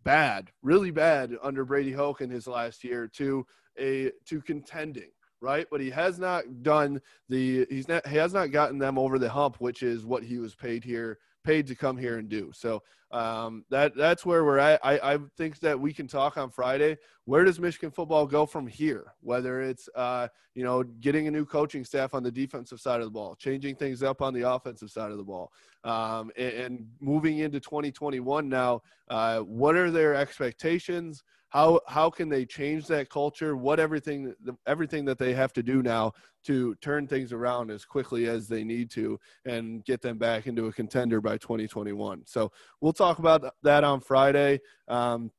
bad, really bad under Brady Hoke in his last year to a to contending right? But he has not done the he's not he has not gotten them over the hump, which is what he was paid here paid to come here and do. So um, that that's where we're at. I, I think that we can talk on Friday. Where does Michigan football go from here? Whether it's uh, you know getting a new coaching staff on the defensive side of the ball, changing things up on the offensive side of the ball, um, and, and, moving into 2021 now. Uh, what are their expectations? How how can they change that culture what everything everything that they have to do now to turn things around as quickly as they need to and get them back into a contender by 2021 so we'll talk about that on friday um,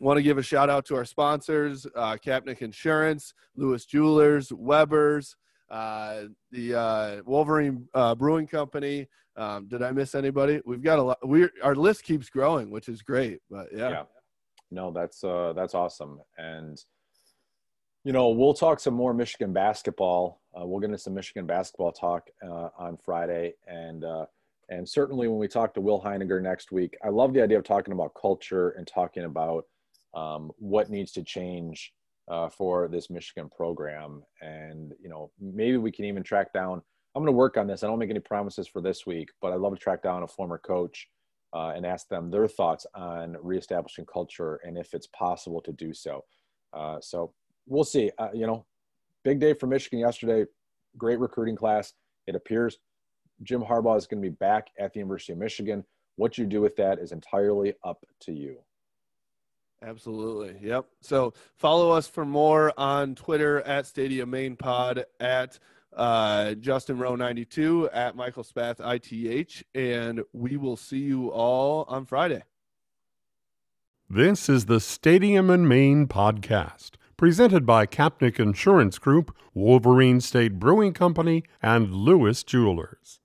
want to give a shout out to our sponsors uh, Insurance, Lewis Jewelers, Weber's, uh, the uh, Wolverine uh, Brewing Company. Um, did I miss anybody? We've got a lot. We our list keeps growing, which is great. But yeah. yeah no, that's uh, that's awesome. And you know, we'll talk some more Michigan basketball. Uh, we'll get into some Michigan basketball talk uh, on Friday. And uh, And certainly when we talk to Will Heininger next week, I love the idea of talking about culture and talking about um, what needs to change uh, for this Michigan program. And, you know, maybe we can even track down, I'm going to work on this. I don't make any promises for this week, but I'd love to track down a former coach uh, and ask them their thoughts on reestablishing culture and if it's possible to do so. Uh, so we'll see. Uh, you know, big day for Michigan yesterday. Great recruiting class. It appears Jim Harbaugh is going to be back at the University of Michigan. What you do with that is entirely up to you. Absolutely. Yep. So follow us for more on Twitter at Stadium Main Pod at uh, Justin Roh 92 at Michael Spath ITH, and we will see you all on Friday. This is the Stadium and Main podcast, presented by Kapnick Insurance Group, Wolverine State Brewing Company, and Lewis Jewelers.